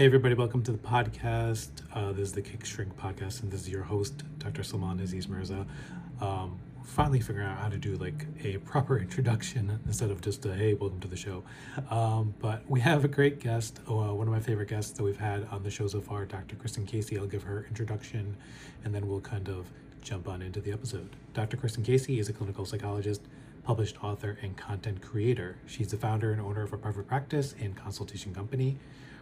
Hey, everybody, welcome to the podcast. Uh, this is the Kick Shrink podcast, and this is your host, Dr. Salman Aziz Mirza. Um, finally figuring out how to do like a proper introduction instead of just a hey, welcome to the show. Um, but we have a great guest, uh, one of my favorite guests that we've had on the show so far, Dr. Kristen Casey. I'll give her introduction, and then we'll kind of jump on into the episode. Dr. Kristen Casey is a clinical psychologist published author and content creator. She's the founder and owner of a private practice and consultation company.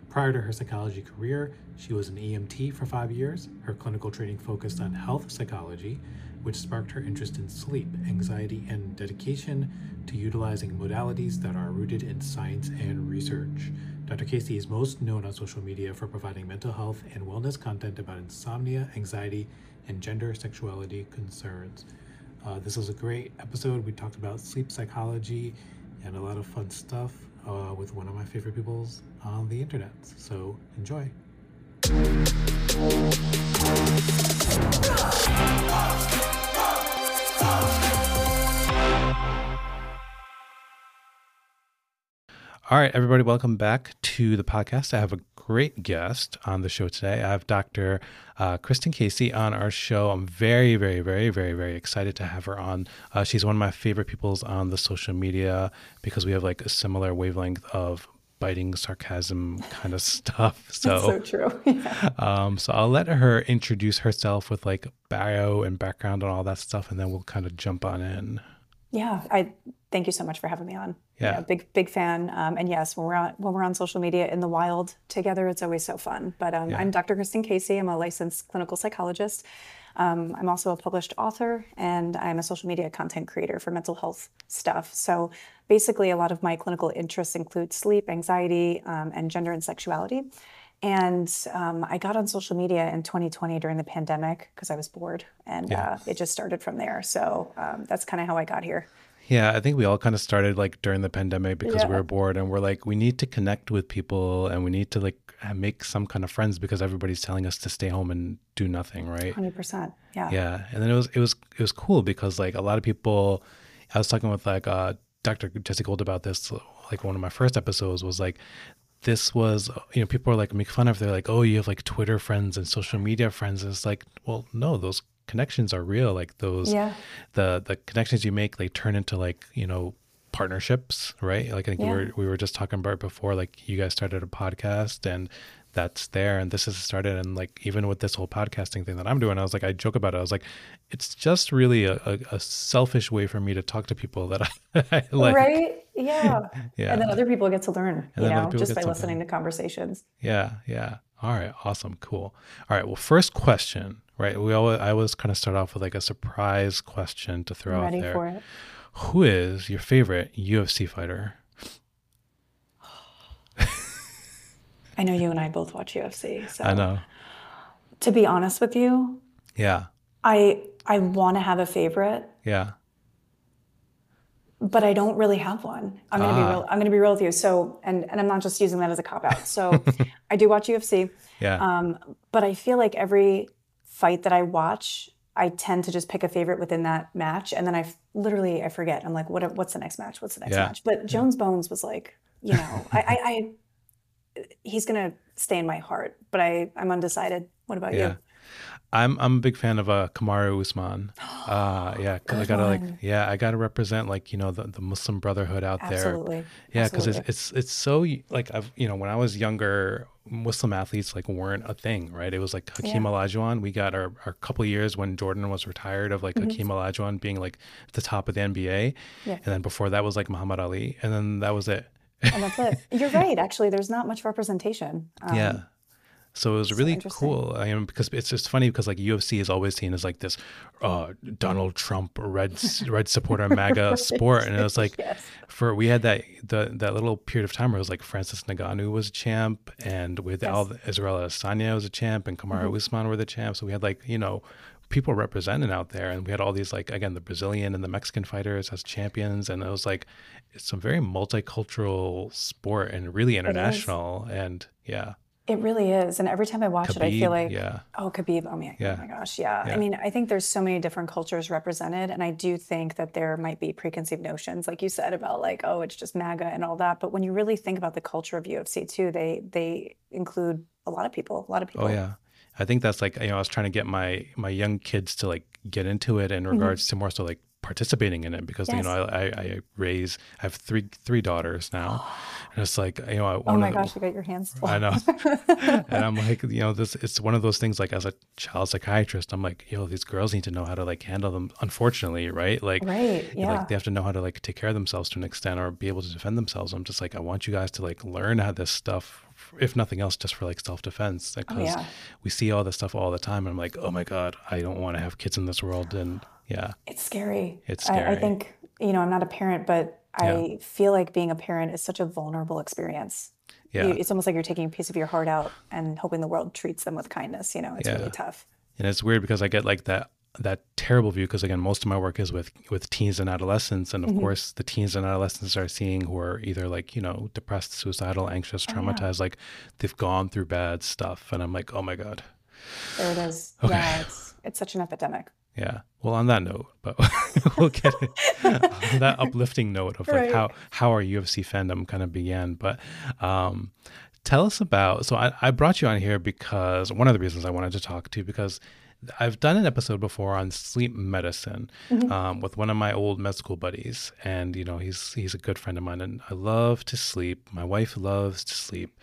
Prior to her psychology career, she was an EMT for five years. Her clinical training focused on health psychology, which sparked her interest in sleep, anxiety, and dedication to utilizing modalities that are rooted in science and research. Dr. Casey is most known on social media for providing mental health and wellness content about insomnia, anxiety, and gender sexuality concerns. Uh, this was a great episode. We talked about sleep psychology and a lot of fun stuff uh, with one of my favorite peoples on the internet. So enjoy. All right, everybody, welcome back to the podcast. I have a great guest on the show today. I have Dr. Uh, Kristen Casey on our show. I'm very, very, very, very, very excited to have her on. Uh, she's one of my favorite peoples on the social media because we have like a similar wavelength of biting sarcasm kind of stuff. So, so true. Yeah. Um, so I'll let her introduce herself with like bio and background and all that stuff, and then we'll kind of jump on in. Yeah, I thank you so much for having me on. Yeah, you know, big big fan. Um, and yes, when we're on when we're on social media in the wild together, it's always so fun. But um, yeah. I'm Dr. Kristen Casey. I'm a licensed clinical psychologist. Um, I'm also a published author, and I'm a social media content creator for mental health stuff. So basically, a lot of my clinical interests include sleep, anxiety, um, and gender and sexuality. And um, I got on social media in 2020 during the pandemic because I was bored, and yeah. uh, it just started from there. So um, that's kind of how I got here. Yeah, I think we all kind of started like during the pandemic because yeah. we were bored, and we're like, we need to connect with people, and we need to like make some kind of friends because everybody's telling us to stay home and do nothing, right? Hundred percent. Yeah. Yeah, and then it was it was it was cool because like a lot of people, I was talking with like uh, Dr. Jessi Gold about this. Like one of my first episodes was like this was you know people are like make fun of they're like oh you have like twitter friends and social media friends and it's like well no those connections are real like those yeah. the the connections you make they turn into like you know partnerships right? Like i think yeah. we were we were just talking about before like you guys started a podcast and that's there and this has started. And like even with this whole podcasting thing that i'm doing i was like i joke about it. I was like it's just really a, a, a selfish way for me to talk to people that i, I like. Right? Yeah. Yeah. And then other people get to learn and you know just by listening learn. to conversations. Yeah yeah. All right awesome cool. All right well first question right we always i always kind of start off with like a surprise question to throw out there who is your favorite ufc fighter I know you and I both watch UFC. So I know. To be honest with you, yeah. I I want to have a favorite. Yeah. But I don't really have one. I'm gonna ah. be real. I'm gonna be real with you. So, and and I'm not just using that as a cop out. So, I do watch UFC. Yeah. Um, but I feel like every fight that I watch, I tend to just pick a favorite within that match, and then I literally I forget. I'm like, what? What's the next match? What's the next yeah. match? But Jones Bones was like, you know, I, I, I he's going to stay in my heart, but I, I'm undecided. What about yeah. you? I'm I'm a big fan of uh, Kamaru Usman. Uh, yeah, because I gotta one. like yeah I gotta represent like you know the, the Muslim Brotherhood out there. Absolutely. Yeah, because it's, it's it's so like I've you know when I was younger, Muslim athletes like weren't a thing, right? It was like Hakeem yeah. Olajuwon. We got our, our couple years when Jordan was retired of like mm-hmm. Hakeem Olajuwon being like the top of the NBA, yeah. and then before that was like Muhammad Ali, and then that was it and that's it. You're right. Actually, there's not much representation. Um, yeah. So it was really cool. I mean, because it's just funny because like UFC is always seen as like this uh, Donald Trump red red supporter MAGA right. sport, and it was like yes. for we had that the that little period of time where it was like Francis Ngannou was a champ, and with yes. Al Israel Adesanya was a champ, and Kamaru mm-hmm. Usman were the champs. So we had like you know people represented out there and we had all these like again the brazilian and the mexican fighters as champions and it was like it's a very multicultural sport and really international and yeah It really is. And every time I watch it, I feel like, yeah. oh, Khabib. Oh, my, oh Yeah. oh my gosh. Yeah. I mean, I think there's so many different cultures represented. And I do think that there might be preconceived notions, like you said, about like, oh, it's just MAGA and all that. But when you really think about the culture of UFC too, they they include a lot of people, a lot of oh, people. Oh yeah. I think that's like you know I was trying to get my my young kids to like get into it in mm-hmm. regards to more so like participating in it because you Mm-hmm. Know I, I I raise I have three three daughters now and it's like you know I Oh my gosh, you got your hands full. I know and I'm like you know this it's one of those things like as a child psychiatrist I'm like yo these girls need to know how to like handle them unfortunately right like Right. you know, Yeah. like they have to know how to like take care of themselves to an extent or be able to defend themselves. I'm just like, I want you guys to like learn how this stuff, if nothing else, just for like self defense. Because yeah. we see all this stuff all the time. And I'm like, oh my God, I don't want to have kids in this world. And yeah, It's scary. It's I, I think, you know, I'm not a parent, but I feel like being a parent is such a vulnerable experience. yeah. You, it's almost like you're taking a piece of your heart out and hoping the world treats them with kindness. You know, it's Yeah. really tough. and it's weird because I get like that that terrible view because again most of my work is with with teens and adolescents and of Mm-hmm. course the teens and adolescents are seeing who are either like you know depressed suicidal anxious Oh, traumatized like they've gone through bad stuff and i'm like oh my god There it is. Okay. Yeah, it's it's such an epidemic. Yeah. Well, on that note, but we'll get it on that uplifting note of like Right. how how our UFC fandom kind of began. But um, tell us about. So I, I brought you on here because one of the reasons I wanted to talk to you because I've done an episode before on sleep medicine um, with one of my old med school buddies, and you know he's he's a good friend of mine, and I love to sleep. My wife loves to sleep,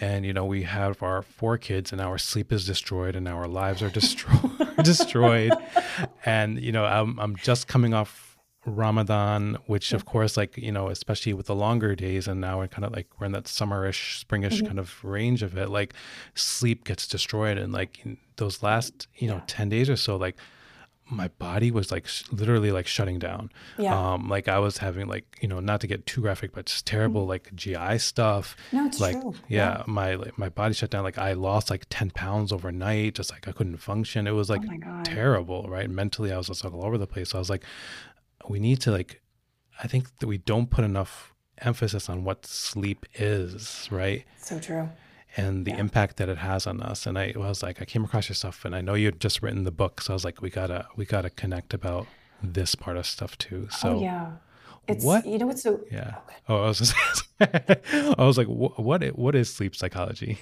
and you know we have our four kids, and our sleep is destroyed, and our lives are destroyed, destroyed, and you know I'm I'm just coming off Ramadan, which of course, like you know, especially with the longer days, and now we're kind of like we're in that summerish, springish kind of range of it. Like sleep gets destroyed, and like in those last you know ten days or so, like my body was like sh- literally like shutting down. Yeah. Um, like I was having like you know not to get too graphic, but just terrible like GI stuff. No, it's like true. yeah, my like, my body shut down. Like I lost like ten pounds overnight. Just like I couldn't function. It was like Oh terrible, right? Mentally, I was just like all over the place. So I was like, we need to like, I think that we don't put enough emphasis on what sleep is, right? So true. And the impact that it has on us. And I was like, I came across your stuff, and I know you'd just written the book, so I was like, we gotta we gotta connect about this part of stuff too. So oh yeah. It's what- you know what's so yeah. Oh, oh I was just, I was like, what what what is sleep psychology?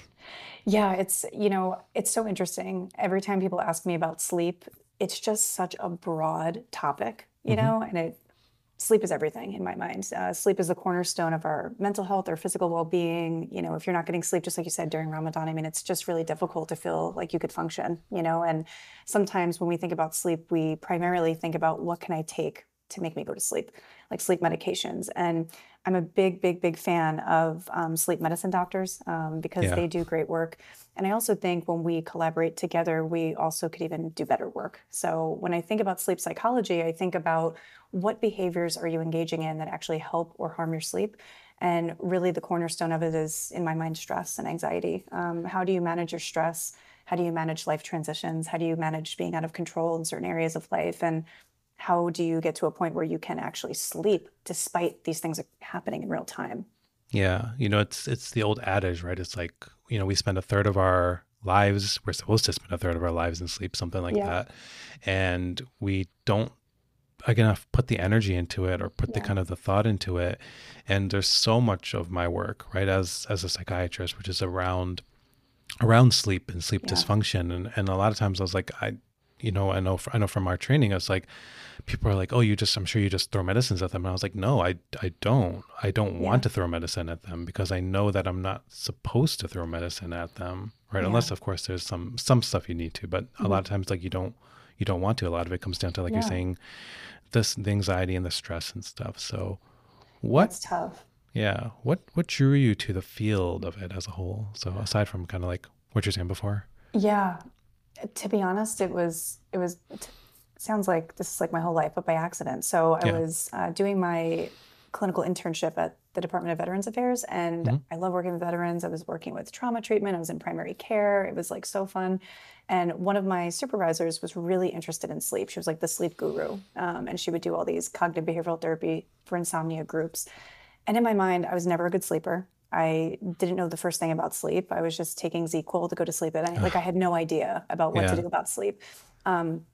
Yeah, it's, you know, it's so interesting. Every time people ask me about sleep, it's just such a broad topic, you know, and it, sleep is everything in my mind. Uh, sleep is the cornerstone of our mental health, our physical well being. You know, if you're not getting sleep, just like you said during Ramadan, I mean, it's just really difficult to feel like you could function, you know, and sometimes when we think about sleep, we primarily think about what can I take to make me go to sleep, like sleep medications. And I'm a big, big, big fan of um, sleep medicine doctors um, because Yeah. they do great work. And I also think when we collaborate together, we also could even do better work. So when I think about sleep psychology, I think about what behaviors are you engaging in that actually help or harm your sleep. And really, the cornerstone of it is, in my mind, stress and anxiety. Um, how do you manage your stress? How do you manage life transitions? How do you manage being out of control in certain areas of life? And how do you get to a point where you can actually sleep despite these things happening in real time? Yeah, you know, it's it's the old adage, right? It's like you know, we spend a third of our lives. We're supposed to spend a third of our lives in sleep, something like Yeah. that, and we don't again put the energy into it or put the kind of the thought into it. And there's so much of my work, right, as as a psychiatrist, which is around around sleep and sleep Yeah. dysfunction, and and a lot of times I was like, I, you know, I know I know from our training, I was like. People are like, "Oh, you just I'm sure you just throw medicines at them." And I was like, "No, I I don't. I don't want to throw medicine at them because I know that I'm not supposed to throw medicine at them, right? Yeah. Unless of course there's some some stuff you need to, but a mm-hmm. lot of times like you don't you don't want to. A lot of it comes down to like you're saying this the anxiety and the stress and stuff. So what It's tough. yeah, what what drew you to the field of it as a whole? So aside from kind of like what you're saying before. Yeah. To be honest, it was it was it sounds like this is like my whole life, but by accident. So I Yeah. was uh, doing my clinical internship at the Department of Veterans Affairs, and Mm-hmm. I love working with veterans. I was working with trauma treatment. I was in primary care. It was like so fun. And one of my supervisors was really interested in sleep. She was like the sleep guru, um, and she would do all these cognitive behavioral therapy for insomnia groups. And in my mind, I was never a good sleeper. I didn't know the first thing about sleep. I was just taking ZzzQuil to go to sleep at night. Like I had no idea about what Yeah. to do about sleep. Um,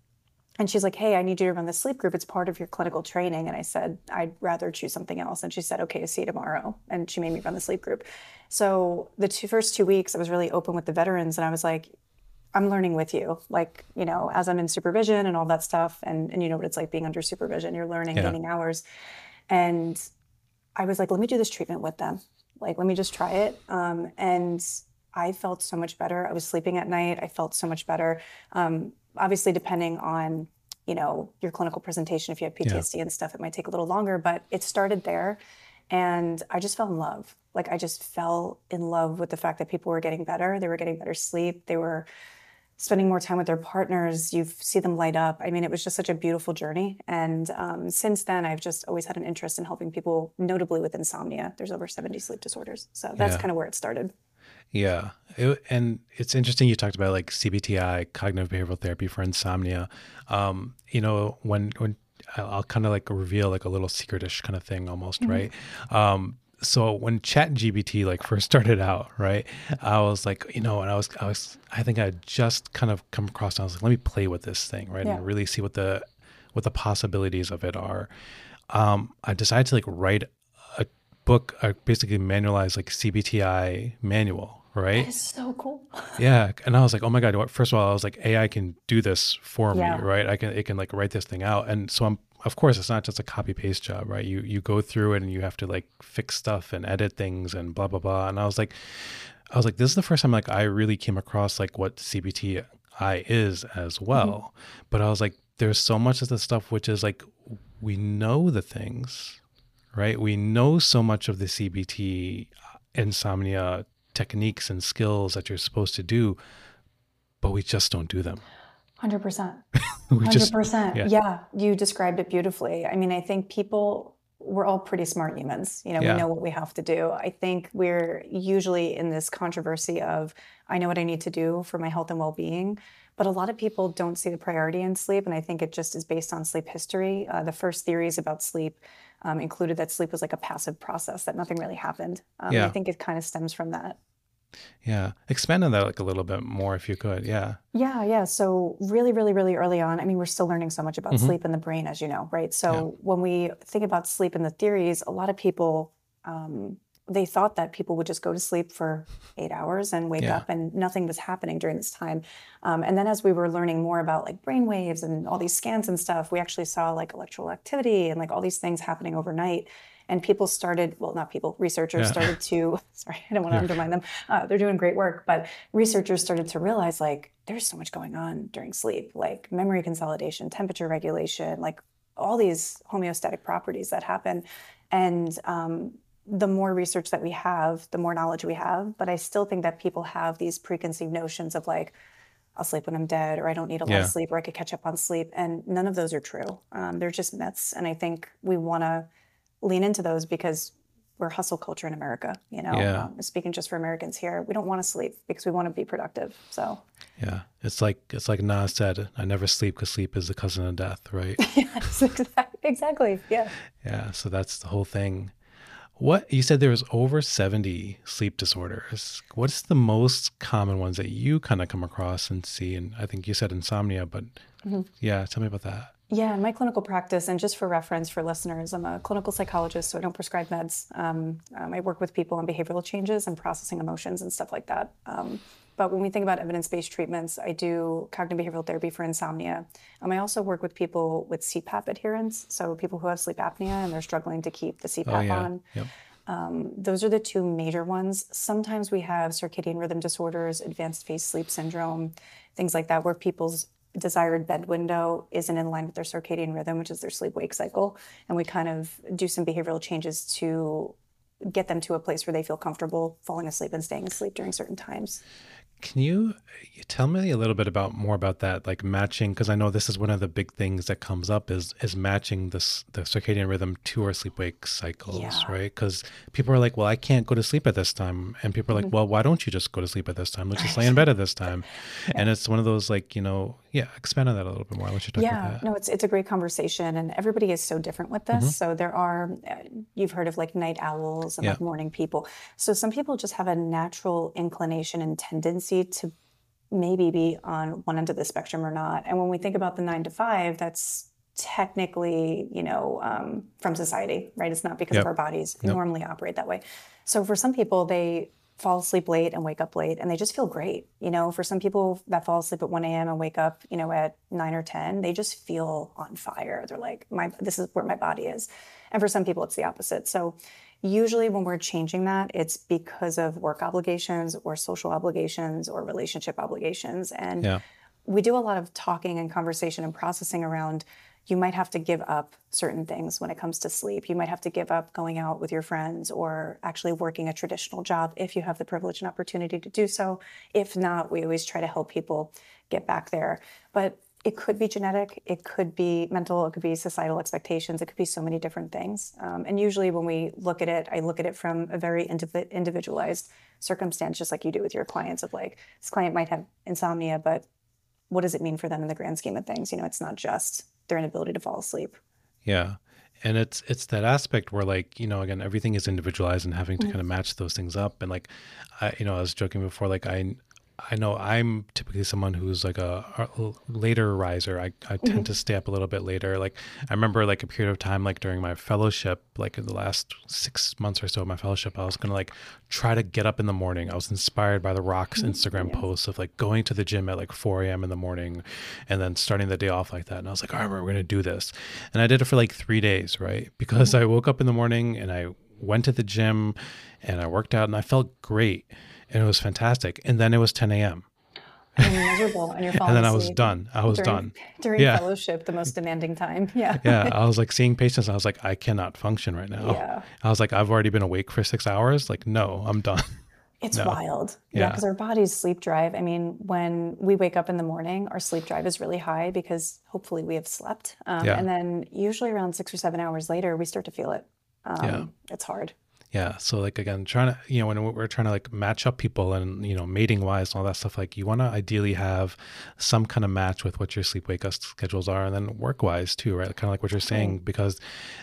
and she's like, "Hey, I need you to run the sleep group. It's part of your clinical training." And I said, "I'd rather choose something else." And she said, "Okay, see you tomorrow." And she made me run the sleep group. So the two, first two weeks, I was really open with the veterans, and I was like, "I'm learning with you, like you know, as I'm in supervision and all that stuff, and and you know what it's like being under supervision. You're learning, Yeah. gaining hours." And I was like, "Let me do this treatment with them. Like, let me just try it." Um, and I felt so much better. I was sleeping at night. I felt so much better. Um, obviously, depending on you know your clinical presentation, if you have PTSD and stuff, it might take a little longer. But it started there, and I just fell in love. Like I just fell in love with the fact that people were getting better. They were getting better sleep. They were spending more time with their partners. You see them light up. I mean, it was just such a beautiful journey. And um, since then, I've just always had an interest in helping people, notably with insomnia. There's over 70 sleep disorders. So that's Yeah. kind of where it started. Yeah. It, and it's interesting you talked about like CBTI, cognitive behavioral therapy for insomnia. Um, you know, when, when I'll, I'll kind of like reveal like a little secretish kind of thing almost, right? Um, so when ChatGPT like first started out right i was like you know and i was i was i think i just kind of come across and i was like let me play with this thing right Yeah. and really see what the what the possibilities of it are um i decided to like write a book a basically manualized like cbti manual right It's so cool. yeah and i was like oh my god first of all i was like ai can do this for Yeah. me right i can it can like write this thing out and so i'm of course it's not just a copy paste job right? You you go through it and you have to like fix stuff and edit things and blah blah blah. And i was like i was like this is the first time like i really came across like what cbti is as mm-hmm. well. But i was like there's so much of the stuff which is like we know the things right? We know so much of the cbt insomnia techniques and skills that you're supposed to do but we just don't do them 100%. 100%. yeah. Yeah. you described it beautifully. I mean, I think people, we're all pretty smart humans. You know, Yeah. we know what we have to do. I think we're usually in this controversy of, I know what I need to do for my health and well being. But a lot of people don't see the priority in sleep. And I think it just is based on sleep history. Uh, the first theories about sleep um, included that sleep was like a passive process, that nothing really happened. Um, Yeah. I think it kind of stems from that. Yeah. Expand on that like a little bit more if you could. Yeah. Yeah, yeah. So really, really, really early on, I mean, we're still learning so much about Mhm. sleep and the brain, as you know, right? So when we think about sleep and the theories, a lot of people um, they thought that people would just go to sleep for eight hours and wake Yeah. up, and nothing was happening during this time. Um, and then as we were learning more about like brain waves and all these scans and stuff, we actually saw like electrical activity and like all these things happening overnight. And people started, well, not people, researchers Yeah. started to, sorry, I don't want to undermine them. Uh, they're doing great work, but researchers started to realize like there's so much going on during sleep, like memory consolidation, temperature regulation, like all these homeostatic properties that happen. And um, the more research that we have, the more knowledge we have. But I still think that people have these preconceived notions of like, I'll sleep when I'm dead, or I don't need a lot Yeah. of sleep, or I could catch up on sleep. And none of those are true. Um, they're just myths. And I think we want to lean into those because we're hustle culture in America. You know, Yeah. um, speaking just for Americans here, we don't want to sleep because we want to be productive. So, Yeah. It's like it's like Nas said, I never sleep because sleep is the cousin of death, right? yes, exactly. Yeah. yeah. So that's the whole thing. What you said there was over 70 sleep disorders. What's the most common ones that you kind of come across and see? And I think you said insomnia, but Mm-hmm. yeah, tell me about that. Yeah, in my clinical practice, and just for reference for listeners, I'm a clinical psychologist, so I don't prescribe meds. Um, um, I work with people on behavioral changes and processing emotions and stuff like that. Um, but when we think about evidence based treatments, I do cognitive behavioral therapy for insomnia. Um, I also work with people with CPAP adherence, so people who have sleep apnea and they're struggling to keep the CPAP Oh yeah. on. Yep. Those are the two major ones. Sometimes we have circadian rhythm disorders, advanced phase sleep syndrome, things like that, where people's desired bed window isn't in line with their circadian rhythm, which is their sleep wake cycle. And we kind of do some behavioral changes to get them to a place where they feel comfortable falling asleep and staying asleep during certain times. Can you you tell me a little bit about more about that, like matching? Because I know this is one of the big things that comes up is is matching this the circadian rhythm to our sleep wake cycles, Yeah. right? Because people are like, well, I can't go to sleep at this time, and people are Mm-hmm. like, well, why don't you just go to sleep at this time? Let's just lay in bed at this time. And it's one of those like you know, Yeah, expand on that a little bit more. Let you talk yeah, about that. no, it's it's a great conversation, and everybody is so different with this. Mm-hmm. So there are, uh, you've heard of like night owls and Yeah. like morning people. So some people just have a natural inclination and tendency to maybe be on one end of the spectrum or not. And when we think about the nine to five, that's technically, you know, um, from society, right? It's not because Yep. of our bodies normally operate that way. So for some people, they fall asleep late and wake up late and they just feel great. You know, for some people that fall asleep at 1 a.m. and wake up, you know, at 9 or 10, they just feel on fire. They're like, my this is where my body is. And for some people it's the opposite. So usually when we're changing that, it's because of work obligations or social obligations or relationship obligations. And Yeah. we do a lot of talking and conversation and processing around you might have to give up certain things when it comes to sleep. You might have to give up going out with your friends or actually working a traditional job if you have the privilege and opportunity to do so. If not, we always try to help people get back there. But it could be genetic, it could be mental, it could be societal expectations, it could be so many different things. Um, and usually, when we look at it, I look at it from a very indiv- individualized circumstance, just like you do with your clients of like, this client might have insomnia, but what does it mean for them in the grand scheme of things? You know, it's not just their inability to fall asleep. Yeah. And it's it's that aspect where like, you know, again, everything is individualized and having to mm-hmm. kind of match those things up. And like I you know, I was joking before, like I I know I'm typically someone who's like a, a later riser. I, I tend mm-hmm. to stay up a little bit later. Like I remember like a period of time, like during my fellowship, like in the last six months or so of my fellowship, I was gonna like try to get up in the morning. I was inspired by the Rock's mm-hmm. Instagram posts of like going to the gym at like 4 a.m. in the morning and then starting the day off like that. And I was like, all right, we're gonna do this. And I did it for like three days, right? Because mm-hmm. I woke up in the morning and I went to the gym and I worked out and I felt great and it was fantastic. And then it was 10 a.m. And you're miserable and you're falling And then I was done. I was during, done. During Yeah. fellowship, the most demanding time. Yeah. Yeah. I was like seeing patients. And I was like, I cannot function right now. Yeah. I was like, I've already been awake for six hours. Like, no, I'm done. It's wild. Yeah, Yeah. because our body's sleep drive. I mean, when we wake up in the morning, our sleep drive is really high because hopefully we have slept. Um, Yeah. And then usually around six or seven hours later, we start to feel it. Um, Yeah. It's hard. Yeah. So like again, trying to you know when we're trying to like match up people and you know mating wise and all that stuff, like you want to ideally have some kind of match with what your sleep wake up schedules are, and then work wise too, right? Kind of like what you're saying, because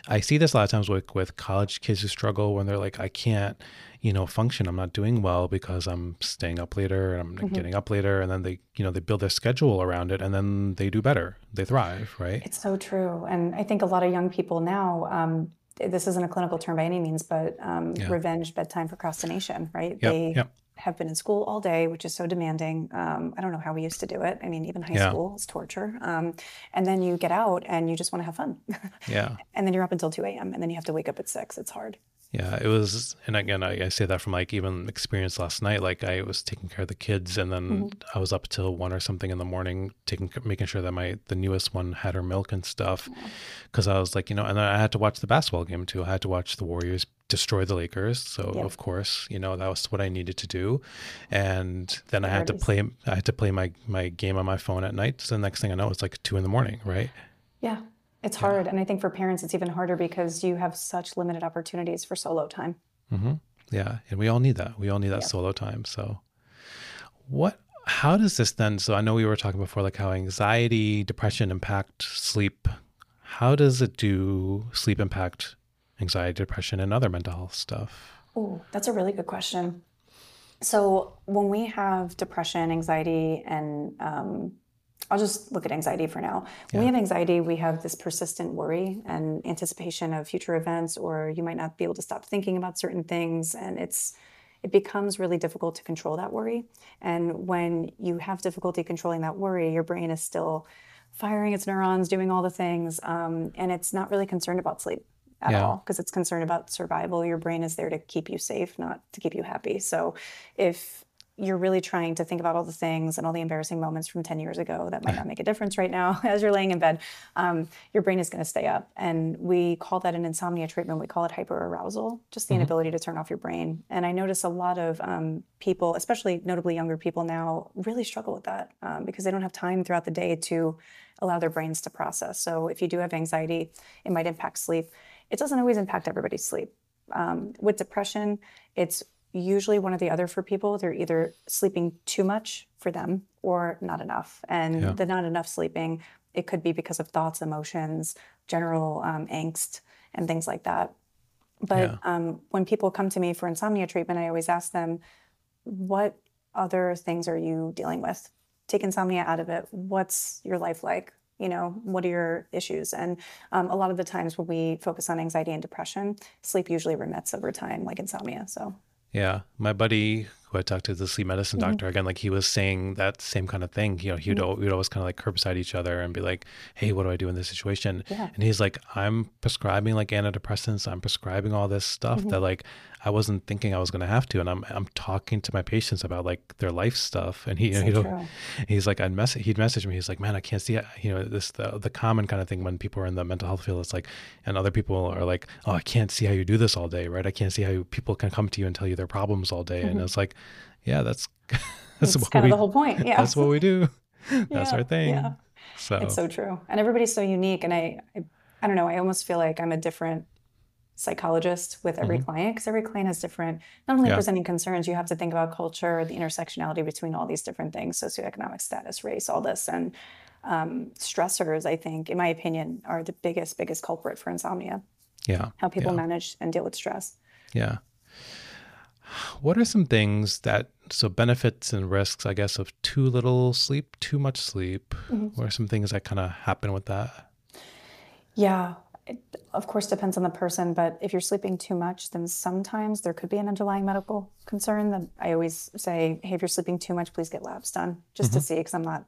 I see this a lot of times with with college kids who struggle when they're like, I can't you know function i'm not doing well because i'm staying up later and i'm Mm-hmm. getting up later and then they you know they build their schedule around it and then they do better they thrive right It's so true. And I think a lot of young people now, um, this isn't a clinical term by any means, but um, revenge bedtime procrastination, right? Yep, they yep. have been in school all day, which is so demanding. Um, I don't know how we used to do it. I mean, even high Yeah. school is torture. Um, and then you get out and you just want to have fun. yeah and then you're up until 2 a.m. and then you have to wake up at 6. It's hard. Yeah, it was, and again, I, I say that from like even experience last night. Like I was taking care of the kids, and then mm-hmm. I was up till one or something in the morning, taking making sure that my the newest one had her milk and stuff, because I was like, you know, and then I had to watch the basketball game too. I had to watch the Warriors destroy the Lakers, so of course, you know, that was what I needed to do, and then I had to play. I had to play my my game on my phone at night. So the next thing I know, it's like two in the morning, right? Yeah. It's hard. And I think for parents, it's even harder because you have such limited opportunities for solo time. Yeah, and we all need that. We all need that solo time. So, what? How does this then? So I know we were talking before, like how anxiety, depression impact sleep. How does it do sleep impact anxiety, depression, and other mental health stuff? Oh, that's a really good question. So when we have depression, anxiety, and um, I'll just look at anxiety for now. When we have anxiety, we have this persistent worry and anticipation of future events, or you might not be able to stop thinking about certain things, and it's it becomes really difficult to control that worry. And when you have difficulty controlling that worry, your brain is still firing its neurons, doing all the things, um, and it's not really concerned about sleep at Yeah. all because it's concerned about survival. Your brain is there to keep you safe, not to keep you happy. So if you're really trying to think about all the things and all the embarrassing moments from 10 years ago that might not make a difference right now as you're laying in bed, um, your brain is going to stay up. And we call that an insomnia treatment. We call it hyperarousal, just the inability to turn off your brain. And I notice a lot of um, people, especially notably younger people now, really struggle with that um, because they don't have time throughout the day to allow their brains to process. So if you do have anxiety, it might impact sleep. It doesn't always impact everybody's sleep. Um, with depression, it's usually one or the other for people. They're either sleeping too much for them or not enough. And Yeah. the not enough sleeping, it could be because of thoughts, emotions, general um, angst, and things like that. But Yeah. um, when people come to me for insomnia treatment, I always ask them, what other things are you dealing with? Take insomnia out of it. What's your life like? You know, what are your issues? And um, a lot of the times when we focus on anxiety and depression, sleep usually remits over time, like insomnia. So, Yeah, my buddy who I talked to, the sleep medicine Mm-hmm. doctor, again, like he was saying that same kind of thing. You know, he'd, al- we'd always kind of like curbside each other and be like, "Hey, what do I do in this situation?" Yeah. And he's like, "I'm prescribing like antidepressants. I'm prescribing all this stuff Mm-hmm. that like I wasn't thinking I was going to have to." And I'm I'm talking to my patients about like their life stuff, and he, So you know, true. he's like, I'd mess he'd message me. He's like, "Man, I can't see it." You know, this the the common kind of thing when people are in the mental health field. It's like, and other people are like, "Oh, I can't see how you do this all day, right? I can't see how you, people can come to you and tell you their problems all day." And it's like, yeah, that's that's That's what kind we of the whole point. Yeah. that's what we do. That's Yeah, our thing. yeah. So, It's so true. And everybody's so unique. And I, I, I don't know, I almost feel like I'm a different psychologist with every client because every client has different, not only Mm-hmm. Yeah. presenting concerns, you have to think about culture, the intersectionality between all these different things, socioeconomic status, race, all this. And um, stressors, I think, in my opinion, are the biggest, biggest culprit for insomnia, yeah, how people manage and deal with stress. Yeah. What are some things that so benefits and risks, I guess, of too little sleep, too much sleep? Mm-hmm. What are some things that kind of happen with that? Yeah, it of course depends on the person, but if you're sleeping too much, then sometimes there could be an underlying medical concern. That I always say, hey, if you're sleeping too much, please get labs done just to see, because I'm not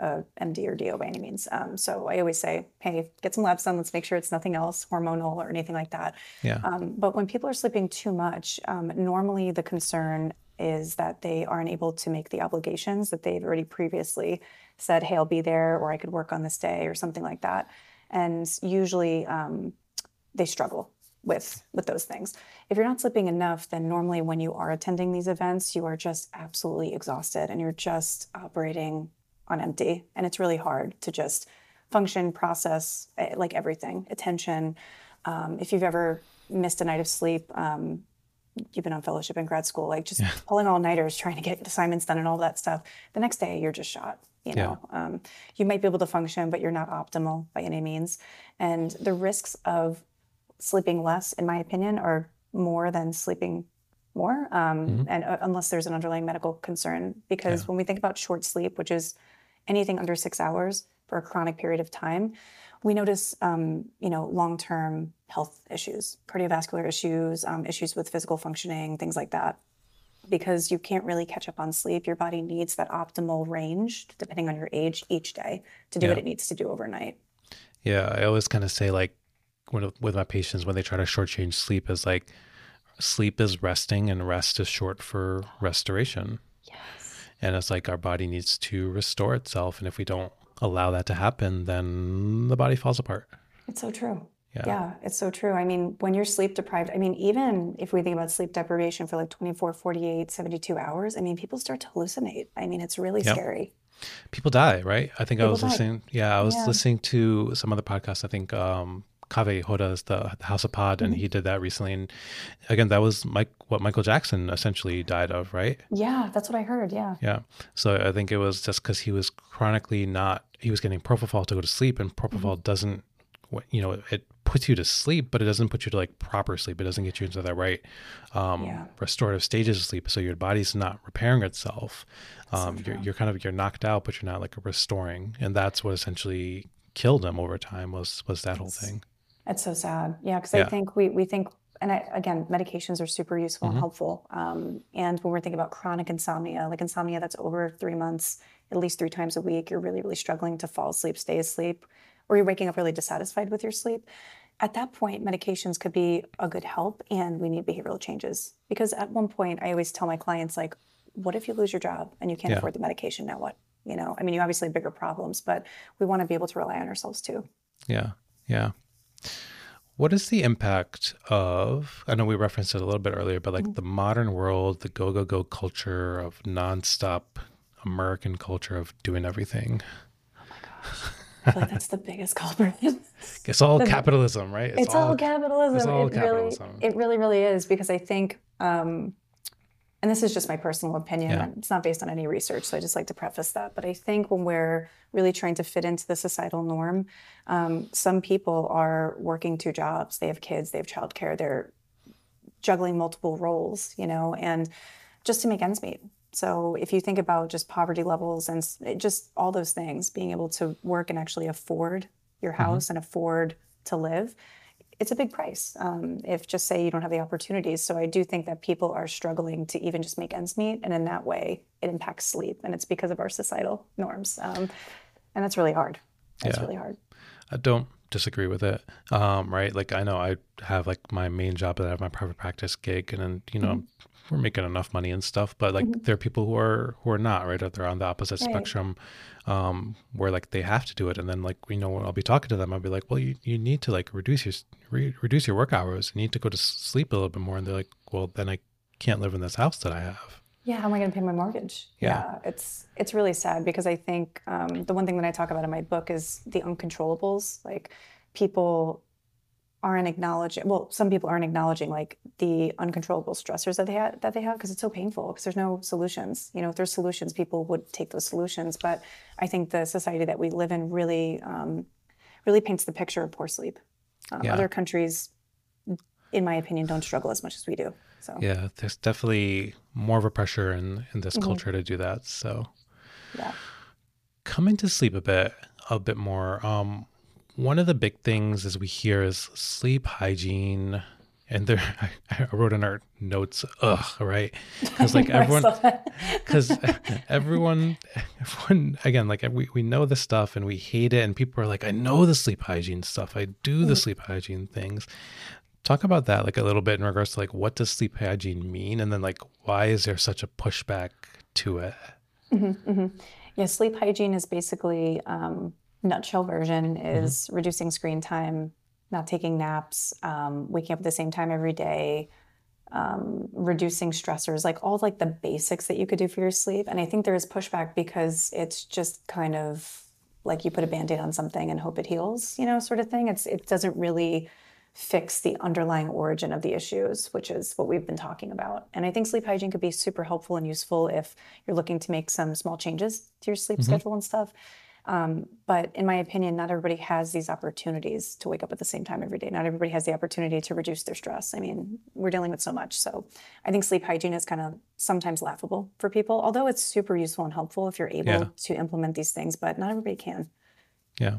a MD or DO by any means. Um, so I always say, hey, get some labs done. Let's make sure it's nothing else hormonal or anything like that. Yeah. Um, but when people are sleeping too much, um, normally the concern is that they aren't able to make the obligations that they've already previously said, hey, I'll be there, or I could work on this day, or something like that. And usually um, they struggle with with those things. If you're not sleeping enough, then normally when you are attending these events, you are just absolutely exhausted and you're just operating on empty. And it's really hard to just function, process eh, like everything, attention. Um, if you've ever missed a night of sleep, um, you've been on fellowship in grad school, like just pulling all nighters, trying to get assignments done and all that stuff. The next day, you're just shot. You know, um, you might be able to function, but you're not optimal by any means. And the risks of sleeping less, in my opinion, are more than sleeping more, um, and uh, unless there's an underlying medical concern. Because when we think about short sleep, which is anything under six hours for a chronic period of time, we notice, um, you know, long-term health issues, cardiovascular issues, um, issues with physical functioning, things like that. Because you can't really catch up on sleep, your body needs that optimal range, depending on your age, each day to do what it needs to do overnight. Yeah, I always kind of say like when, with my patients when they try to shortchange sleep is like sleep is resting and rest is short for restoration. And it's like our body needs to restore itself, and if we don't allow that to happen, then the body falls apart. It's so true. Yeah. Yeah, it's so true. I mean, when you're sleep deprived, I mean, even if we think about sleep deprivation for like 24, 48, 72 hours, I mean, people start to hallucinate. I mean, it's really Yep. scary. People die, right? I think I was die. listening. Yeah, I was Yeah. listening to some other podcast. I think um, Kave Hoda is the, the House of Pod, and Mm-hmm. he did that recently. And again, that was Mike, what Michael Jackson essentially died of, right? Yeah, that's what I heard. Yeah. Yeah. So I think it was just because he was chronically not, he was getting propofol to go to sleep, and Mm-hmm. propofol doesn't, you know, it puts you to sleep, but it doesn't put you to like proper sleep. It doesn't get you into the right um, Yeah. restorative stages of sleep. So your body's not repairing itself. Um, you're, you're kind of, you're knocked out, but you're not like restoring. And that's what essentially killed him over time was, was that whole thing. It's so sad. Yeah, because Yeah. I think we, we think, and I, again, medications are super useful Mm-hmm. and helpful. Um, and when we're thinking about chronic insomnia, like insomnia that's over three months, at least three times a week, you're really, really struggling to fall asleep, stay asleep, or you're waking up really dissatisfied with your sleep. At that point, medications could be a good help, and we need behavioral changes. Because at one point, I always tell my clients, like, what if you lose your job and you can't Yeah. afford the medication? Now what? You know, I mean, you obviously have bigger problems, but we want to be able to rely on ourselves too. Yeah. Yeah. What is the impact of, I know we referenced it a little bit earlier, but like the modern world, the go, go, go culture of nonstop American culture of doing everything? Oh I feel like that's the biggest culprit. It's all capitalism, right? it's all, capitalism. it's all it capitalism. really, it really, really is because I think um, and this is just my personal opinion, Yeah. it's not based on any research, so I just like to preface that. But I think when we're really trying to fit into the societal norm, um, some people are working two jobs. They have kids, they have childcare, they're juggling multiple roles, you know, and just to make ends meet. So if you think about just poverty levels and it- just all those things, being able to work and actually afford your house and afford to live, it's a big price. Um, if just say you don't have the opportunities. So I do think that people are struggling to even just make ends meet, and in that way, it impacts sleep, and it's because of our societal norms, um, and that's really hard. That's Yeah. really hard. I don't disagree with it. Um, right. Like I know I have like my main job that I have my private practice gig and then, you know, Mm-hmm. We're making enough money and stuff, but like there are people who are who are not, right? They're on the opposite Right. spectrum, um, where like they have to do it. And then like, you know, when I'll be talking to them, I'll be like, well, you, you need to like reduce your re- reduce your work hours. You need to go to sleep a little bit more. And they're like, well, then I can't live in this house that I have. Yeah, how am I going to pay my mortgage? Yeah. it's it's really sad because I think um, the one thing that I talk about in my book is the uncontrollables. Like people aren't acknowledging. Well, some people aren't acknowledging like the uncontrollable stressors that they have that they have because it's so painful because there's no solutions. You know, if there's solutions, people would take those solutions. But I think the society that we live in really um, really paints the picture of poor sleep. Um, Yeah. Other countries, in my opinion, don't struggle as much as we do. So Yeah. There's definitely more of a pressure in, in this Mm-hmm. culture to do that. So. yeah. coming to sleep a bit a bit more um one of the big things as we hear is sleep hygiene and there I, I wrote in our notes ugh right? Because like everyone because everyone everyone again like we, we know the stuff and we hate it and people are like i know the sleep hygiene stuff. I do the mm. sleep hygiene things. Talk about that like a little bit in regards to like what does sleep hygiene mean? And then like why is there such a pushback to it? Mm-hmm, mm-hmm. Yeah, sleep hygiene is basically um, nutshell version Mm-hmm. is reducing screen time, not taking naps, um, waking up at the same time every day, um, reducing stressors, like all like the basics that you could do for your sleep. And I think there is pushback because it's just kind of like you put a band-aid on something and hope it heals, you know, sort of thing. It's it doesn't really fix the underlying origin of the issues, which is what we've been talking about. And I think sleep hygiene could be super helpful and useful if you're looking to make some small changes to your sleep schedule and stuff. Um, but in my opinion, not everybody has these opportunities to wake up at the same time every day. Not everybody has the opportunity to reduce their stress. I mean, we're dealing with so much. So I think sleep hygiene is kind of sometimes laughable for people, although it's super useful and helpful if you're able Yeah. to implement these things, but not everybody can. Yeah.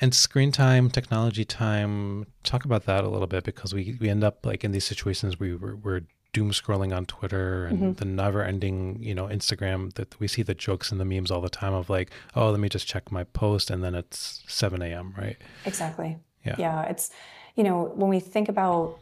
And screen time, technology time, talk about that a little bit because we, we end up like in these situations where we're, we're doom scrolling on Twitter and the never ending, you know, Instagram that we see the jokes and the memes all the time of like, oh, let me just check my post and then it's 7 a.m., right? Exactly. Yeah. Yeah. It's, you know, when we think about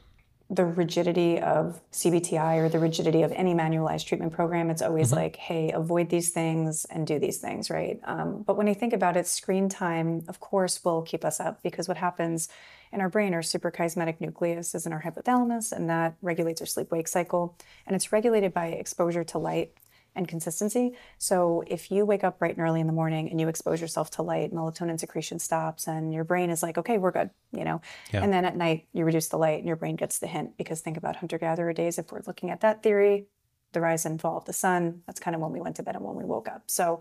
the rigidity of CBTI or the rigidity of any manualized treatment program, it's always like, hey, avoid these things and do these things, right? Um, but when I think about it, screen time, of course, will keep us up because what happens in our brain, our suprachiasmatic nucleus is in our hypothalamus, and that regulates our sleep wake cycle. And it's regulated by exposure to light and consistency. So if you wake up bright and early in the morning and you expose yourself to light, melatonin secretion stops and your brain is like, okay, we're good, you know. Yeah. And then at night you reduce the light and your brain gets the hint because think about hunter gatherer days. If we're looking at that theory, the rise and fall of the sun, that's kind of when we went to bed and when we woke up. So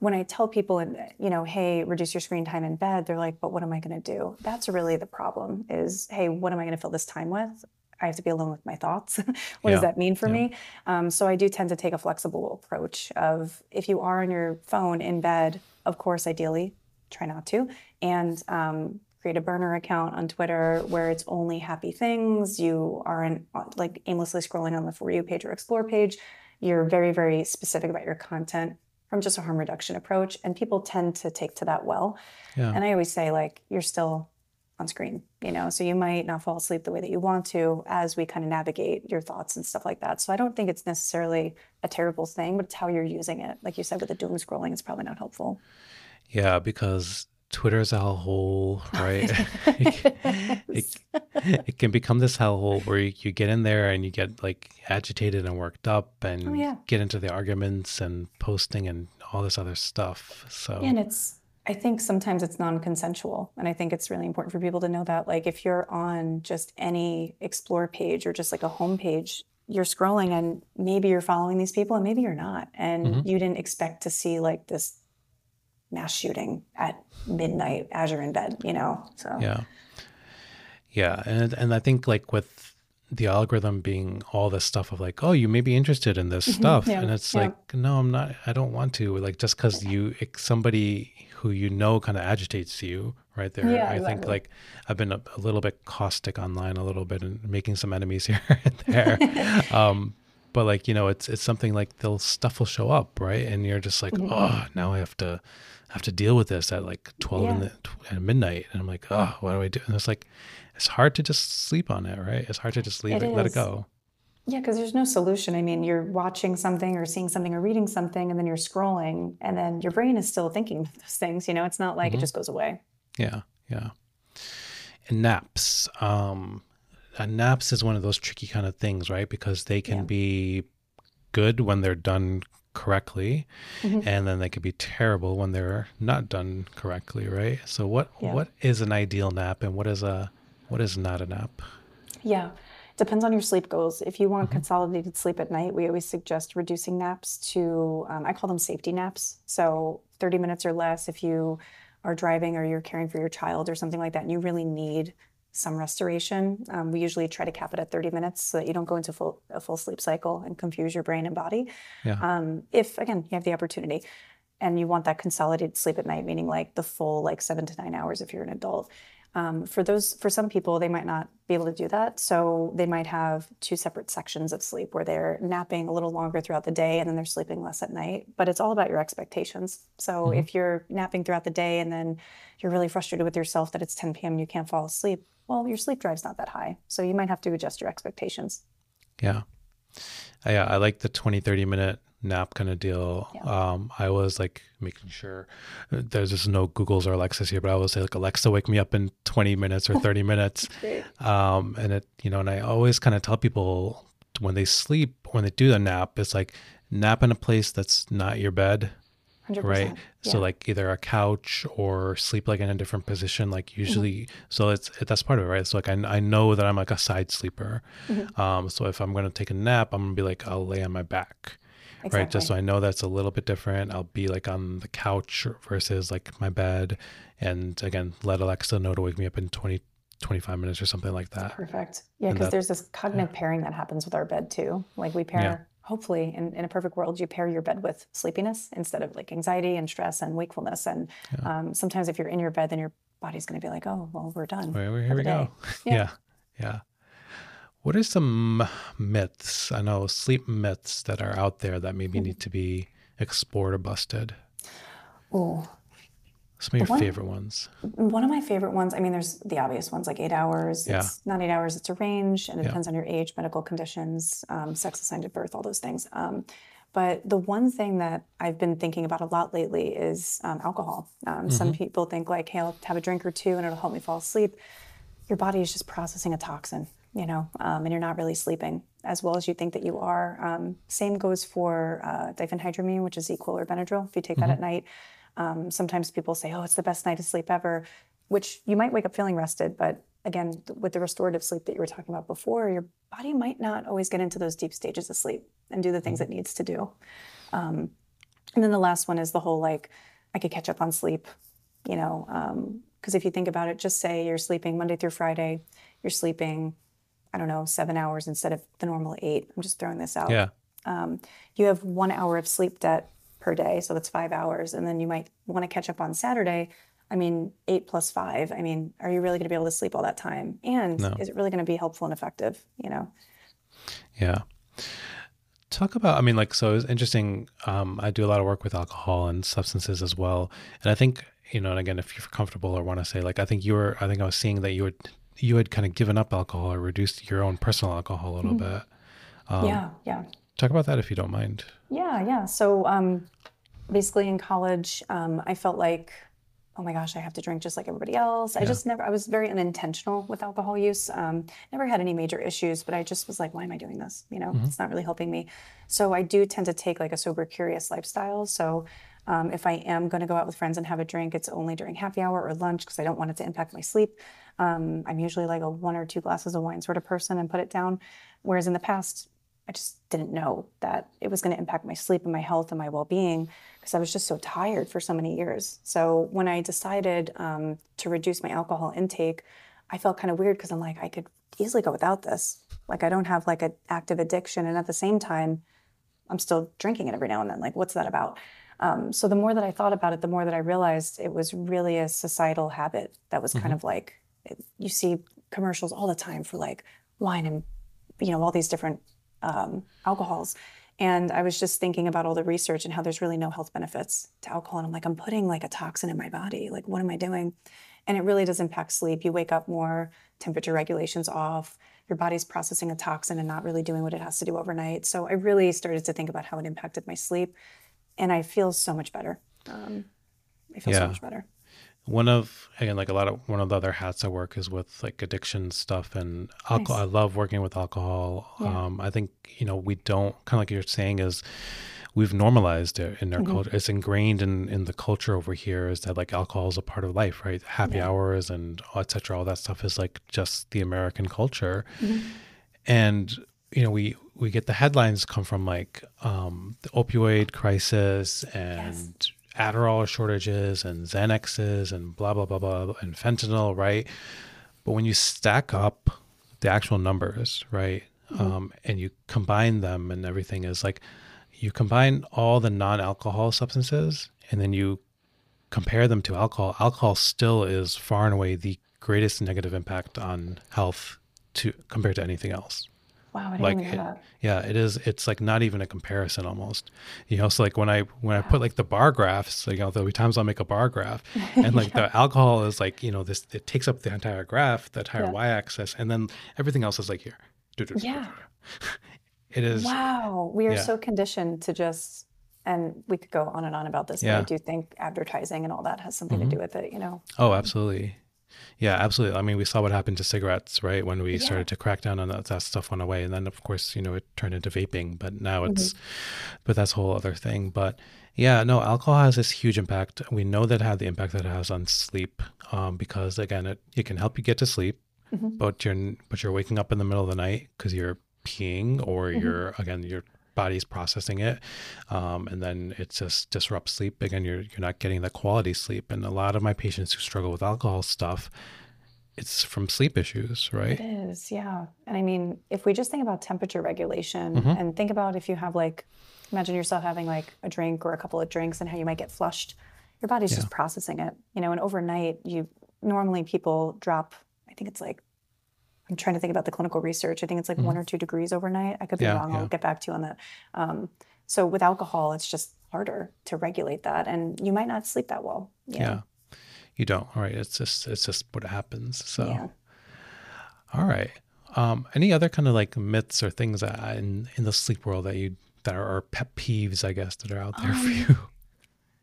when I tell people, and you know, hey, reduce your screen time in bed, they're like, but what am I going to do? That's really the problem. Is hey, what am I going to fill this time with? I have to be alone with my thoughts. what Yeah. does that mean for me? Um, so I do tend to take a flexible approach of if you are on your phone in bed, of course, ideally, try not to, and um, create a burner account on Twitter where it's only happy things. You aren't uh, like aimlessly scrolling on the For You page or Explore page. You're very, very specific about your content from just a harm reduction approach. And people tend to take to that well. Yeah. And I always say, like, you're still on screen, you know, so you might not fall asleep the way that you want to as we kind of navigate your thoughts and stuff like that. So I don't think it's necessarily a terrible thing, but it's how you're using it. Like you said, with the doom scrolling, it's probably not helpful. Yeah, because Twitter's a hellhole, right? it, it can become this hellhole where you, you get in there and you get like agitated and worked up and Oh, yeah. get into the arguments and posting and all this other stuff. So yeah, And it's, I think sometimes it's non consensual. And I think it's really important for people to know that. Like if you're on just any explore page or just like a home page, you're scrolling and maybe you're following these people and maybe you're not. And mm-hmm. you didn't expect to see like this mass shooting at midnight as you're in bed, you know? So, yeah. Yeah. And, and I think like with the algorithm being all this stuff of like, oh, you may be interested in this mm-hmm. stuff. Yeah. And it's yeah. like, no, I'm not, I don't want to. Like, just because you, somebody who you know kind of agitates you right there. Yeah, I exactly. think like I've been a, a, little bit caustic online a little bit and making some enemies here and there. um, but like, you know, it's, it's something like they'll stuff will show up. Right. And you're just like, mm-hmm. oh, now I have to, have to deal with this at like 12 yeah. in the, at midnight. And I'm like, oh, what do I do? And it's like, it's hard to just sleep on it, right? It's hard to just leave it, it let it go. Yeah, because there's no solution. I mean, you're watching something or seeing something or reading something, and then you're scrolling, and then your brain is still thinking those things. You know, it's not like mm-hmm. it just goes away. Yeah, yeah. And naps. Um, naps is one of those tricky kind of things, right? Because they can yeah. be good when they're done correctly mm-hmm. and then they could be terrible when they're not done correctly right so what yeah. what is an ideal nap and what is a what is not a nap yeah depends on your sleep goals if you want mm-hmm. consolidated sleep at night we always suggest reducing naps to um, i call them safety naps so 30 minutes or less if you are driving or you're caring for your child or something like that and you really need some restoration. Um, we usually try to cap it at 30 minutes so that you don't go into full, a full sleep cycle and confuse your brain and body. Yeah. Um, if, again, you have the opportunity and you want that consolidated sleep at night, meaning like the full like seven to nine hours if you're an adult. Um, for those, for some people, they might not be able to do that. So they might have two separate sections of sleep where they're napping a little longer throughout the day and then they're sleeping less at night. But it's all about your expectations. So mm-hmm. if you're napping throughout the day and then you're really frustrated with yourself that it's 10 p.m. and you can't fall asleep, well, your sleep drive's not that high. So you might have to adjust your expectations. Yeah. Yeah, I like the 20, 30 minute nap kind of deal. Yeah. Um, I was like making sure uh, there's just no Googles or Alexas here, but I will say like Alexa, wake me up in 20 minutes or 30 minutes. Um, and it, you know, and I always kind of tell people when they sleep, when they do the nap, it's like nap in a place that's not your bed 100%. right yeah. so like either a couch or sleep like in a different position like mm-hmm. usually mm-hmm. so it's that's part of it right so like I, I know that i'm like a side sleeper mm-hmm. um so if i'm going to take a nap i'm going to be like i'll lay on my back exactly. right just so i know that's a little bit different i'll be like on the couch versus like my bed and again let alexa know to wake me up in 20 25 minutes or something like that perfect yeah because there's this cognitive yeah. pairing that happens with our bed too like we pair yeah hopefully in, in a perfect world you pair your bed with sleepiness instead of like anxiety and stress and wakefulness and yeah. um, sometimes if you're in your bed then your body's going to be like oh well we're done well, here we go yeah. yeah yeah what are some myths i know sleep myths that are out there that maybe need to be explored or busted oh some of your one, favorite ones. One of my favorite ones, I mean, there's the obvious ones like eight hours. Yeah. It's not eight hours, it's a range, and it yeah. depends on your age, medical conditions, um, sex assigned at birth, all those things. Um, but the one thing that I've been thinking about a lot lately is um, alcohol. Um, mm-hmm. Some people think, like, hey, I'll have a drink or two and it'll help me fall asleep. Your body is just processing a toxin, you know, um, and you're not really sleeping as well as you think that you are. Um, same goes for uh, diphenhydramine, which is ZzzQuil or Benadryl. If you take mm-hmm. that at night, um, sometimes people say, oh, it's the best night of sleep ever, which you might wake up feeling rested, but again, with the restorative sleep that you were talking about before, your body might not always get into those deep stages of sleep and do the things mm-hmm. it needs to do. Um, and then the last one is the whole like, I could catch up on sleep, you know, because um, if you think about it, just say you're sleeping Monday through Friday, you're sleeping, I don't know, seven hours instead of the normal eight. I'm just throwing this out. Yeah. Um, you have one hour of sleep debt per day. So that's five hours. And then you might want to catch up on Saturday. I mean, eight plus five. I mean, are you really going to be able to sleep all that time? And no. is it really going to be helpful and effective? You know? Yeah. Talk about, I mean, like, so it's interesting. Um, I do a lot of work with alcohol and substances as well. And I think, you know, and again, if you're comfortable or want to say, like, I think you were, I think I was seeing that you would, you had kind of given up alcohol or reduced your own personal alcohol a little mm-hmm. bit. Um, yeah. Yeah. Talk about that if you don't mind. Yeah, yeah. So um, basically in college, um, I felt like, oh my gosh, I have to drink just like everybody else. Yeah. I just never, I was very unintentional with alcohol use. Um, never had any major issues, but I just was like, why am I doing this? You know, mm-hmm. it's not really helping me. So I do tend to take like a sober, curious lifestyle. So um, if I am going to go out with friends and have a drink, it's only during happy hour or lunch because I don't want it to impact my sleep. Um, I'm usually like a one or two glasses of wine sort of person and put it down. Whereas in the past, I just didn't know that it was going to impact my sleep and my health and my well being because I was just so tired for so many years. So when I decided um, to reduce my alcohol intake, I felt kind of weird because I'm like, I could easily go without this. Like, I don't have like an active addiction. And at the same time, I'm still drinking it every now and then. Like, what's that about? Um, so the more that I thought about it, the more that I realized it was really a societal habit that was mm-hmm. kind of like, it, you see commercials all the time for like wine and, you know, all these different um, alcohols. And I was just thinking about all the research and how there's really no health benefits to alcohol. And I'm like, I'm putting like a toxin in my body. Like, what am I doing? And it really does impact sleep. You wake up more, temperature regulation's off, your body's processing a toxin and not really doing what it has to do overnight. So I really started to think about how it impacted my sleep. And I feel so much better. Um, I feel yeah. so much better one of again like a lot of one of the other hats I work is with like addiction stuff and alcohol. Nice. I love working with alcohol. Yeah. Um, I think you know we don't kind of like you're saying is we've normalized it in our mm-hmm. culture. It's ingrained in in the culture over here is that like alcohol is a part of life, right? Happy yeah. hours and etc. All that stuff is like just the American culture, mm-hmm. and you know we we get the headlines come from like um, the opioid crisis and. Yes Adderall shortages and Xanaxes and blah, blah, blah, blah, and fentanyl, right? But when you stack up the actual numbers, right, mm-hmm. um, and you combine them and everything is like you combine all the non alcohol substances and then you compare them to alcohol, alcohol still is far and away the greatest negative impact on health to compared to anything else. Wow, like it, yeah, it is. It's like not even a comparison almost. You know, so like when I when I put like the bar graphs, like, you know, there'll be times I'll make a bar graph, and like yeah. the alcohol is like you know this it takes up the entire graph, the entire yeah. y-axis, and then everything else is like here. Yeah. It is. Wow, we are yeah. so conditioned to just, and we could go on and on about this. But I do think advertising and all that has something mm-hmm. to do with it. You know. Oh, absolutely. Yeah, absolutely. I mean, we saw what happened to cigarettes, right? When we yeah. started to crack down on that, that stuff went away. And then, of course, you know, it turned into vaping, but now it's, mm-hmm. but that's a whole other thing. But yeah, no, alcohol has this huge impact. We know that it had the impact that it has on sleep um, because, again, it, it can help you get to sleep, mm-hmm. but you're, but you're waking up in the middle of the night because you're peeing or mm-hmm. you're, again, you're body's processing it, um, and then it just disrupts sleep. Again, you're you're not getting the quality sleep. And a lot of my patients who struggle with alcohol stuff, it's from sleep issues, right? It is, yeah. And I mean, if we just think about temperature regulation mm-hmm. and think about if you have like, imagine yourself having like a drink or a couple of drinks and how you might get flushed. Your body's yeah. just processing it, you know. And overnight, you normally people drop. I think it's like I'm trying to think about the clinical research. I think it's like mm-hmm. one or two degrees overnight. I could be yeah, wrong. Yeah. I'll get back to you on that. Um, so with alcohol, it's just harder to regulate that, and you might not sleep that well. Yeah, you don't. All right, it's just it's just what happens. So, yeah. all right. Um, any other kind of like myths or things that in in the sleep world that you that are, are pet peeves, I guess, that are out there um, for you?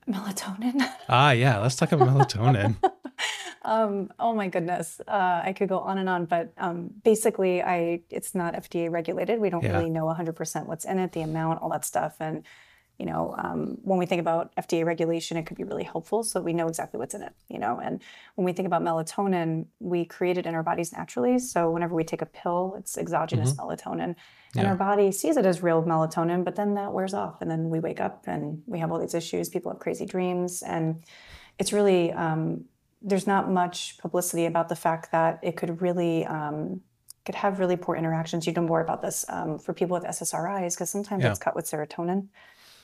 Melatonin. ah, yeah. Let's talk about melatonin. Um, oh my goodness, uh, I could go on and on, but um, basically, I it's not FDA regulated. We don't yeah. really know 100% what's in it, the amount, all that stuff, and you know, um, when we think about FDA regulation, it could be really helpful, so we know exactly what's in it. You know, and when we think about melatonin, we create it in our bodies naturally. So whenever we take a pill, it's exogenous mm-hmm. melatonin, and yeah. our body sees it as real melatonin, but then that wears off, and then we wake up and we have all these issues. People have crazy dreams, and it's really um, there's not much publicity about the fact that it could really um, could have really poor interactions. You know more about this um, for people with SSRIs because sometimes yeah. it's cut with serotonin.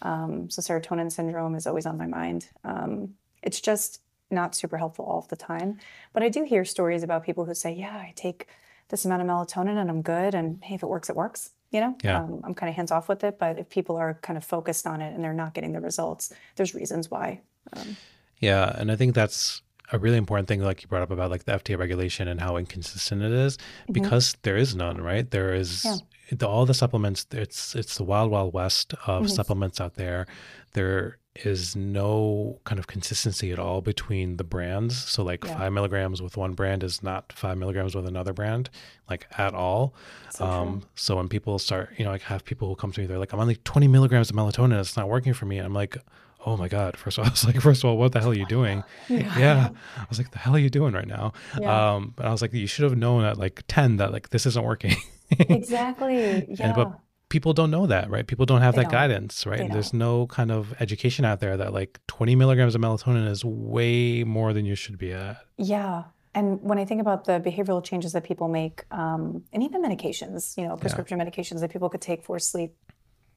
Um, so serotonin syndrome is always on my mind. Um, it's just not super helpful all of the time. But I do hear stories about people who say, "Yeah, I take this amount of melatonin and I'm good, and hey, if it works, it works." You know, yeah. Um, I'm kind of hands off with it. But if people are kind of focused on it and they're not getting the results, there's reasons why. Um, yeah, and I think that's a really important thing, like you brought up about like the FDA regulation and how inconsistent it is, mm-hmm. because there is none, right? There is yeah. the, all the supplements. It's it's the wild wild west of mm-hmm. supplements out there. There is no kind of consistency at all between the brands. So like yeah. five milligrams with one brand is not five milligrams with another brand, like at all. So, um, so when people start, you know, like have people who come to me, they're like, I'm on like 20 milligrams of melatonin. It's not working for me. I'm like, oh my god first of all i was like first of all what the hell are you doing yeah, yeah. i was like the hell are you doing right now yeah. um but i was like you should have known at like 10 that like this isn't working exactly yeah and, but people don't know that, right? People don't have They that don't. guidance, right? There's no kind of education out there that like 20 milligrams of melatonin is way more than you should be at. Yeah. And when I think about the behavioral changes that people make, um, and even medications, you know, prescription medications that people could take for sleep,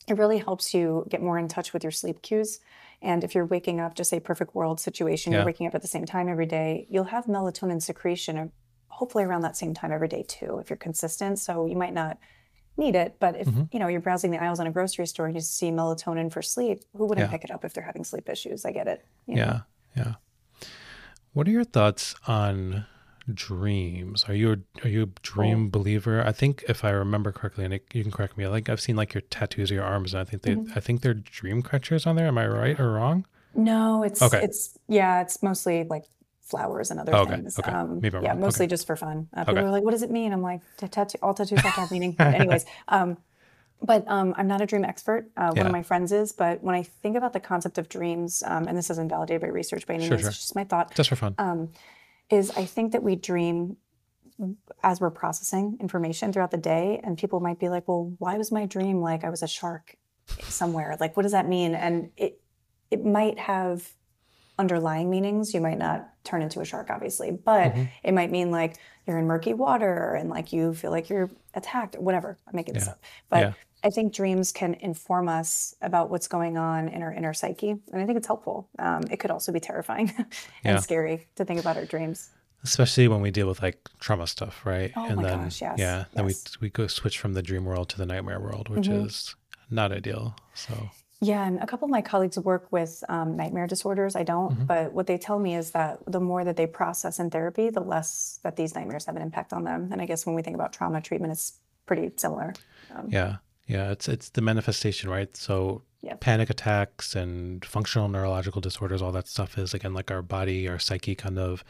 it really helps you get more in touch with your sleep cues. And if you're waking up, just say perfect world situation, Yeah. you're waking up at the same time every day, you'll have melatonin secretion uh, hopefully around that same time every day too, if you're consistent. So you might not need it, but if Mm-hmm. you know you're browsing the aisles in a grocery store and you see melatonin for sleep, who wouldn't Yeah. pick it up if they're having sleep issues? I get it. you know? Yeah, yeah. What are your thoughts on dreams? Are you a, are you a dream believer? I think if I remember correctly, and it, you can correct me. Like I've seen like your tattoos or your arms, and I think they Mm-hmm. I think they're dream catchers on there. Am I right or wrong? No, it's Okay. it's yeah, it's mostly like flowers and other Okay, things. okay. Um, yeah, wrong. mostly Okay. just for fun. Uh, people are like, "What does it mean?" I'm like, "Ta- "Tattoo, all tattoos have to have meaning." But anyways, um, but um, I'm not a dream expert. Uh, One of my friends is, but when I think about the concept of dreams, um, and this isn't validated by research by any Sure, means, sure. it's just my thought. Just for fun. Um, is I think that we dream as we're processing information throughout the day, and people might be like, "Well, why was my dream like I was a shark somewhere? Like, what does that mean?" And it it might have underlying meanings. You might not turn into a shark, obviously, but Mm-hmm. it might mean like you're in murky water and like you feel like you're attacked, or whatever. I'm making this up, but. Yeah. I think dreams can inform us about what's going on in our inner psyche, and I think it's helpful. Um, it could also be terrifying and Yeah. scary to think about our dreams. especially when we deal with like trauma stuff, right? Oh and my then gosh, yes, yeah, then yes. Mm-hmm. we we go switch from the dream world to the nightmare world, which is not ideal. So Yeah, and a couple of my colleagues work with um, nightmare disorders. I don't, Mm-hmm. but what they tell me is that the more that they process in therapy, the less that these nightmares have an impact on them. And I guess when we think about trauma treatment, it's pretty similar. Um, yeah, yeah, it's it's the manifestation, right? So Yep. panic attacks and functional neurological disorders, all that stuff is again like our body, our psyche, kind of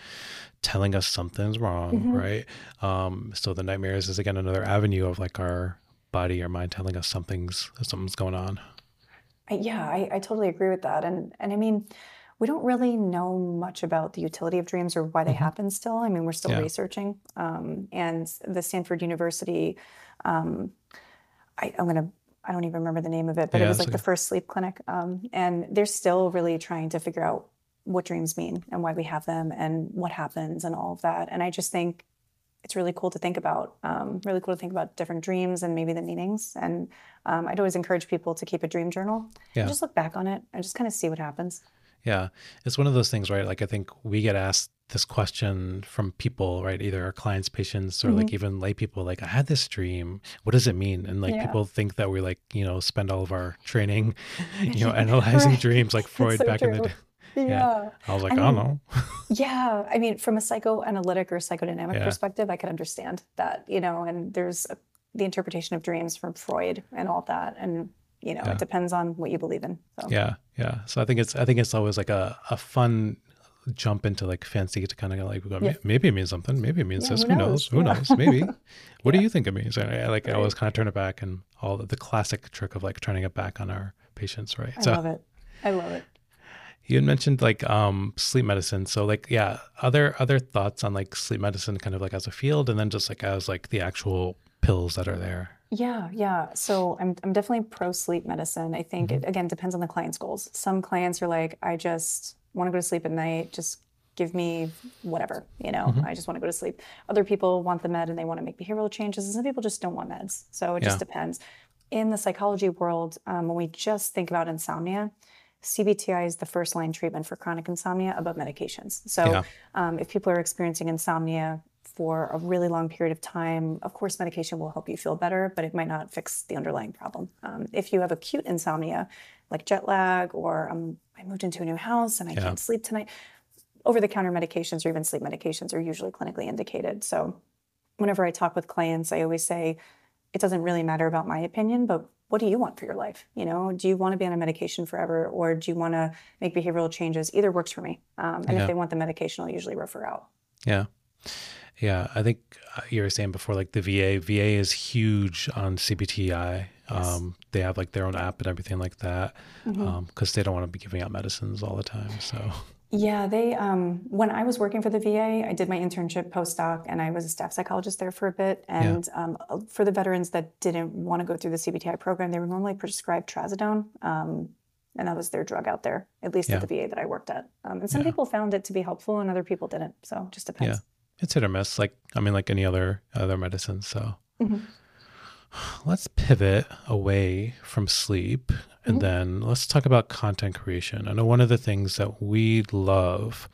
telling us something's wrong, Mm-hmm. right? Um, so the nightmares is again another avenue of like our body, our mind telling us something's something's going on. Yeah, I, I totally agree with that. And and I mean, we don't really know much about the utility of dreams or why they happen still. I mean, we're still Mm-hmm. Yeah. researching. Um, and the Stanford University, um, I, I'm gonna. I don't even remember the name of it, but Yeah, it was like the first sleep clinic. Um, and they're still really trying to figure out what dreams mean and why we have them and what happens and all of that. And I just think it's really cool to think about. Um, really cool to think about different dreams and maybe the meanings. And um, I'd always encourage people to keep a dream journal Yeah. and just look back on it and just kind of see what happens. Yeah. It's one of those things, right? Like I think we get asked this question from people, right? Either our clients, patients, or Mm-hmm. like even lay people, like, I had this dream. What does it mean? And like Yeah. people think that we like, you know, spend all of our training, you know, analyzing Right. dreams like Freud so back in the day. Yeah. I was like, I I, don't know. Yeah. I mean, from a psychoanalytic or psychodynamic Yeah. perspective, I could understand that, you know, and there's a, the interpretation of dreams from Freud and all that. And, you know, Yeah. it depends on what you believe in. So. Yeah. Yeah. So I think it's, I think it's always like a, a fun jump into like fancy to kind of like, go, Yeah. maybe it means something. Maybe it means Yeah, this. who Who knows? knows? Who knows? Maybe. What do you think it means? I, like, I always kind of turn it back and all the, the classic trick of like turning it back on our patients, right? I love it. I love it. You had mentioned like um sleep medicine. So like yeah, other other thoughts on like sleep medicine kind of like as a field and then just like as like the actual pills that are there. Yeah, yeah. So I'm I'm definitely pro sleep medicine. I think Mm-hmm. it again depends on the client's goals. Some clients are like, I just want to go to sleep at night. Just give me whatever, you know. Mm-hmm. I just want to go to sleep. Other people want the med and they want to make behavioral changes, and some people just don't want meds. So it just depends. In the psychology world, um, when we just think about insomnia, CBTI is the first line treatment for chronic insomnia above medications. So Yeah. um, if people are experiencing insomnia for a really long period of time, of course, medication will help you feel better, but it might not fix the underlying problem. Um, if you have acute insomnia, like jet lag, or um, I moved into a new house and I can't sleep tonight, over the counter medications or even sleep medications are usually clinically indicated. So whenever I talk with clients, I always say, it doesn't really matter about my opinion, but what do you want for your life? You know, do you want to be on a medication forever, or do you want to make behavioral changes? Either works for me. Um, and Yeah. if they want the medication, I'll usually refer out. Yeah. Yeah, I think uh, you were saying before, like the VA, VA is huge on CBTI. Um, they have like their own app and everything like that because Mm-hmm. they don't want to be giving out medicines all the time. So Yeah, they. Um, when I was working for the VA, I did my internship postdoc, and I was a staff psychologist there for a bit. And yeah. um, for the veterans that didn't want to go through the CBTI program, they were normally prescribed trazodone, um, and that was their drug out there, at least yeah. at the VA that I worked at. Um, and some yeah. people found it to be helpful, and other people didn't. So just depends. Yeah, it's hit or miss. Like I mean, like any other other medicine. So. Mm-hmm. Let's pivot away from sleep and mm-hmm. then let's talk about content creation. I know one of the things that we love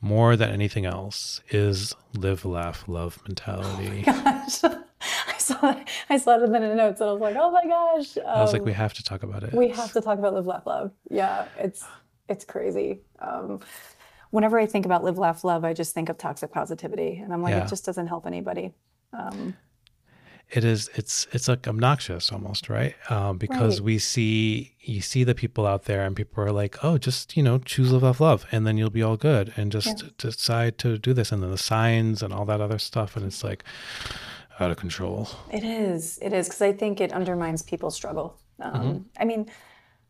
more than anything else is live, laugh, love mentality. Oh gosh. I saw I saw it in the notes and I was like, oh my gosh. Um, I was like, we um, have to talk about it. We have to talk about live, laugh, love. Yeah, it's it's crazy. Um, whenever I think about live, laugh, love, I just think of toxic positivity, and I'm like, yeah. it just doesn't help anybody. Um, it is it's it's like obnoxious almost right um, because right. we see you see the people out there and people are like oh just you know choose love love love and then you'll be all good and just yeah. decide to do this and then the signs and all that other stuff and it's like out of control it is it is because i think it undermines people's struggle um, mm-hmm. i mean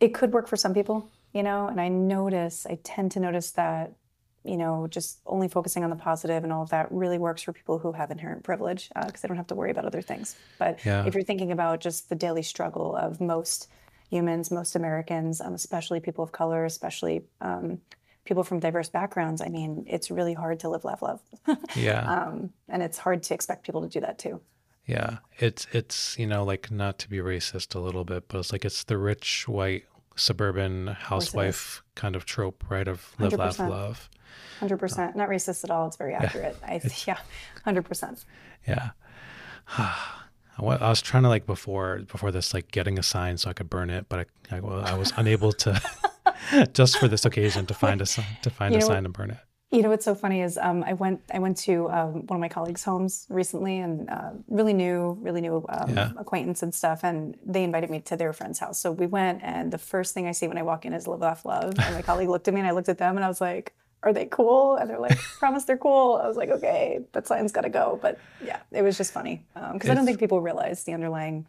it could work for some people you know and i notice i tend to notice that you know, just only focusing on the positive and all of that really works for people who have inherent privilege because uh, they don't have to worry about other things. But yeah. if you're thinking about just the daily struggle of most humans, most Americans, um, especially people of color, especially um, people from diverse backgrounds, I mean, it's really hard to live, laugh, love. yeah. Um, and it's hard to expect people to do that too. Yeah, it's it's you know like not to be racist a little bit, but it's like it's the rich white suburban housewife kind of trope, right? Of live, 100%. laugh, love. Hundred percent, not racist at all. It's very accurate. Yeah. I yeah, hundred percent. Yeah. I was trying to like before before this like getting a sign so I could burn it, but I I, I was unable to just for this occasion to find a to find you a sign and burn it. You know what's so funny is um, I went I went to um, one of my colleagues' homes recently and uh, really new really new um, yeah. acquaintance and stuff, and they invited me to their friend's house. So we went, and the first thing I see when I walk in is Live Laugh Love, and my colleague looked at me and I looked at them and I was like, are they cool? And they're like, promise they're cool. I was like, okay, that sign's got to go. But yeah, it was just funny because um, I don't think people realize the underlying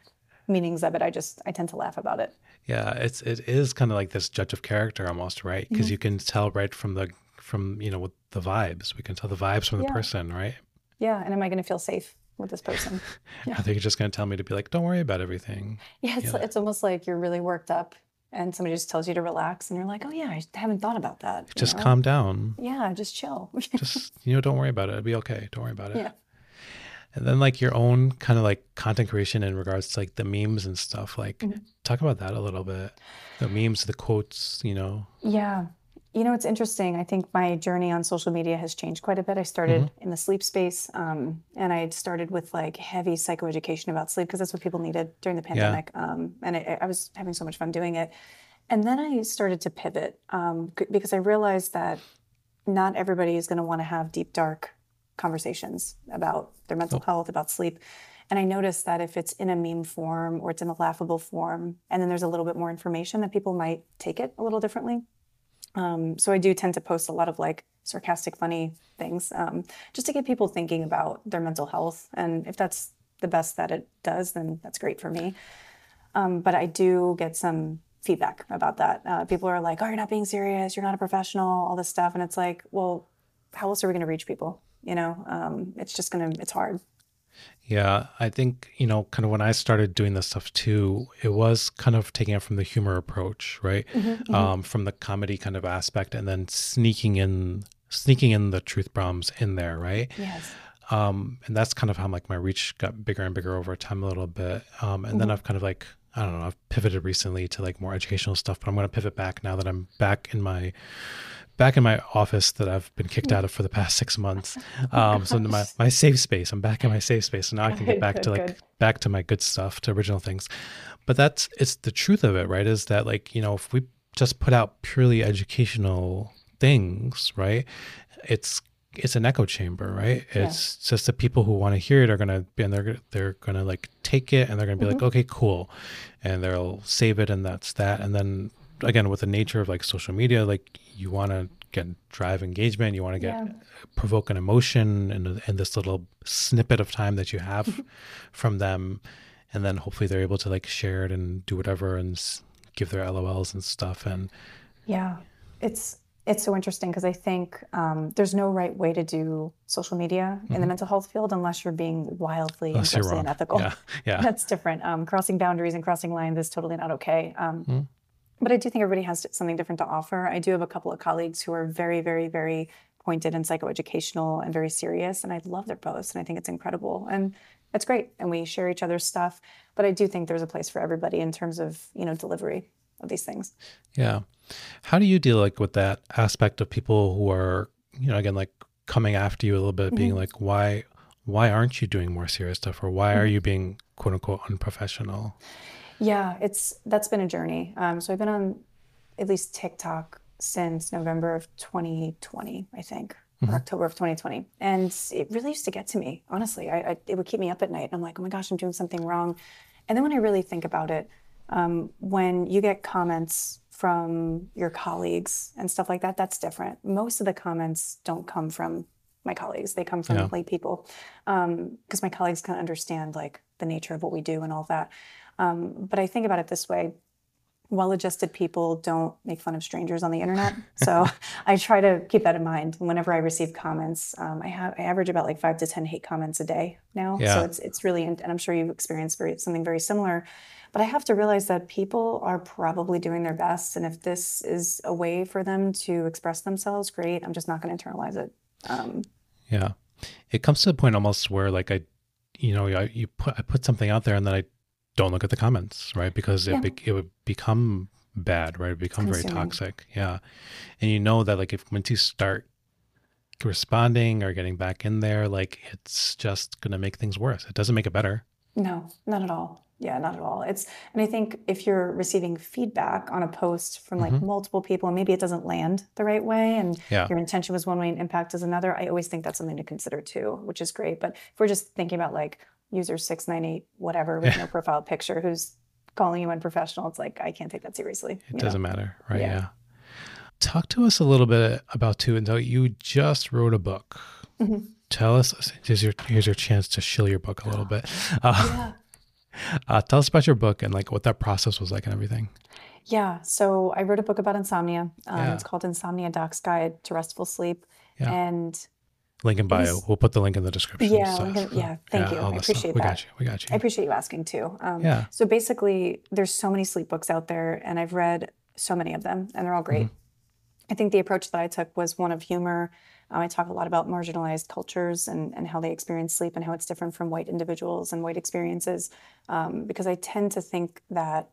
meanings of it. I just I tend to laugh about it. Yeah, it's it is kind of like this judge of character almost, right? Because mm-hmm. you can tell right from the from you know with the vibes. We can tell the vibes from the yeah. person, right? Yeah, and am I going to feel safe with this person? Yeah. Are they just going to tell me to be like, don't worry about everything? Yeah, it's yeah. it's almost like you're really worked up and somebody just tells you to relax and you're like oh yeah i haven't thought about that just know? calm down yeah just chill just you know don't worry about it it'll be okay don't worry about it yeah and then like your own kind of like content creation in regards to like the memes and stuff like mm-hmm. talk about that a little bit the memes the quotes you know yeah you know, it's interesting. I think my journey on social media has changed quite a bit. I started mm-hmm. in the sleep space, um, and I started with like heavy psychoeducation about sleep because that's what people needed during the pandemic. Yeah. Um, and it, I was having so much fun doing it. And then I started to pivot um, because I realized that not everybody is going to want to have deep, dark conversations about their mental oh. health, about sleep. And I noticed that if it's in a meme form or it's in a laughable form, and then there's a little bit more information, that people might take it a little differently. Um, so I do tend to post a lot of like sarcastic, funny things um, just to get people thinking about their mental health. And if that's the best that it does, then that's great for me. Um, but I do get some feedback about that. Uh, people are like, "Oh, you're not being serious. You're not a professional." All this stuff, and it's like, well, how else are we going to reach people? You know, um, it's just gonna, it's hard. Yeah, I think, you know, kind of when I started doing this stuff too, it was kind of taking it from the humor approach, right? Mm-hmm, mm-hmm. Um, from the comedy kind of aspect and then sneaking in sneaking in the truth bombs in there, right? Yes. Um, and that's kind of how like my reach got bigger and bigger over time a little bit. Um, and mm-hmm. then I've kind of like I don't know, I've pivoted recently to like more educational stuff, but I'm going to pivot back now that I'm back in my back in my office that I've been kicked out of for the past six months. Um, so my, my safe space, I'm back in my safe space. So now I can get back good, to like, good. back to my good stuff, to original things. But that's, it's the truth of it, right? Is that like, you know, if we just put out purely educational things, right? It's, it's an echo chamber, right? Yeah. It's just the people who want to hear it are gonna be, and they're they're gonna like take it, and they're gonna be mm-hmm. like, okay, cool, and they'll save it, and that's that. And then again with the nature of like social media like you want to get drive engagement you want to get yeah. provoke an emotion in, in this little snippet of time that you have from them and then hopefully they're able to like share it and do whatever and give their lols and stuff and yeah it's it's so interesting because I think um, there's no right way to do social media mm-hmm. in the mm-hmm. mental health field unless you're being wildly and unethical. Yeah, yeah. That's different. Um, crossing boundaries and crossing lines is totally not okay. Um, mm-hmm. But I do think everybody has something different to offer. I do have a couple of colleagues who are very, very, very pointed and psychoeducational and very serious, and I love their posts, and I think it's incredible. And it's great, and we share each other's stuff. But I do think there's a place for everybody in terms of you know delivery of these things. Yeah. How do you deal like with that aspect of people who are, you know, again, like coming after you a little bit, mm-hmm. being like, why, why aren't you doing more serious stuff, or why mm-hmm. are you being quote unquote unprofessional? Yeah, it's that's been a journey. Um, so I've been on at least TikTok since November of 2020, I think, mm-hmm. or October of 2020, and it really used to get to me. Honestly, I, I, it would keep me up at night. And I'm like, oh my gosh, I'm doing something wrong. And then when I really think about it, um, when you get comments from your colleagues and stuff like that, that's different. Most of the comments don't come from my colleagues; they come from yeah. lay people, because um, my colleagues can understand like the nature of what we do and all that. Um, but I think about it this way: well-adjusted people don't make fun of strangers on the internet. So I try to keep that in mind whenever I receive comments. Um, I have I average about like five to ten hate comments a day now. Yeah. So it's it's really and I'm sure you've experienced very, something very similar. But I have to realize that people are probably doing their best. And if this is a way for them to express themselves, great. I'm just not going to internalize it. Um, yeah. It comes to the point almost where like I, you know, I, you put, I put something out there and then I don't look at the comments, right? Because it, yeah. be, it would become bad, right? It become very toxic. Yeah. And you know that like if once you start responding or getting back in there, like it's just going to make things worse. It doesn't make it better. No, not at all. Yeah, not at all. It's and I think if you're receiving feedback on a post from like mm-hmm. multiple people and maybe it doesn't land the right way and yeah. your intention was one way and impact is another, I always think that's something to consider too, which is great. But if we're just thinking about like user 698 whatever with yeah. no profile picture who's calling you unprofessional, it's like I can't take that seriously. It doesn't know? matter, right? Yeah. yeah. Talk to us a little bit about two and though you just wrote a book. Mm-hmm. Tell us here's your here's your chance to shill your book a little bit. Uh, yeah. Uh, tell us about your book and like what that process was like and everything. Yeah, so I wrote a book about insomnia. Um, yeah. It's called Insomnia Doc's Guide to Restful Sleep, and link in bio. We'll put the link in the description. Yeah, so, yeah. Thank yeah, you. I appreciate stuff. that. We got you. We got you. I appreciate you asking too. Um, yeah. So basically, there's so many sleep books out there, and I've read so many of them, and they're all great. Mm-hmm. I think the approach that I took was one of humor um, I talk a lot about marginalized cultures and, and how they experience sleep and how it's different from white individuals and white experiences. Um, because I tend to think that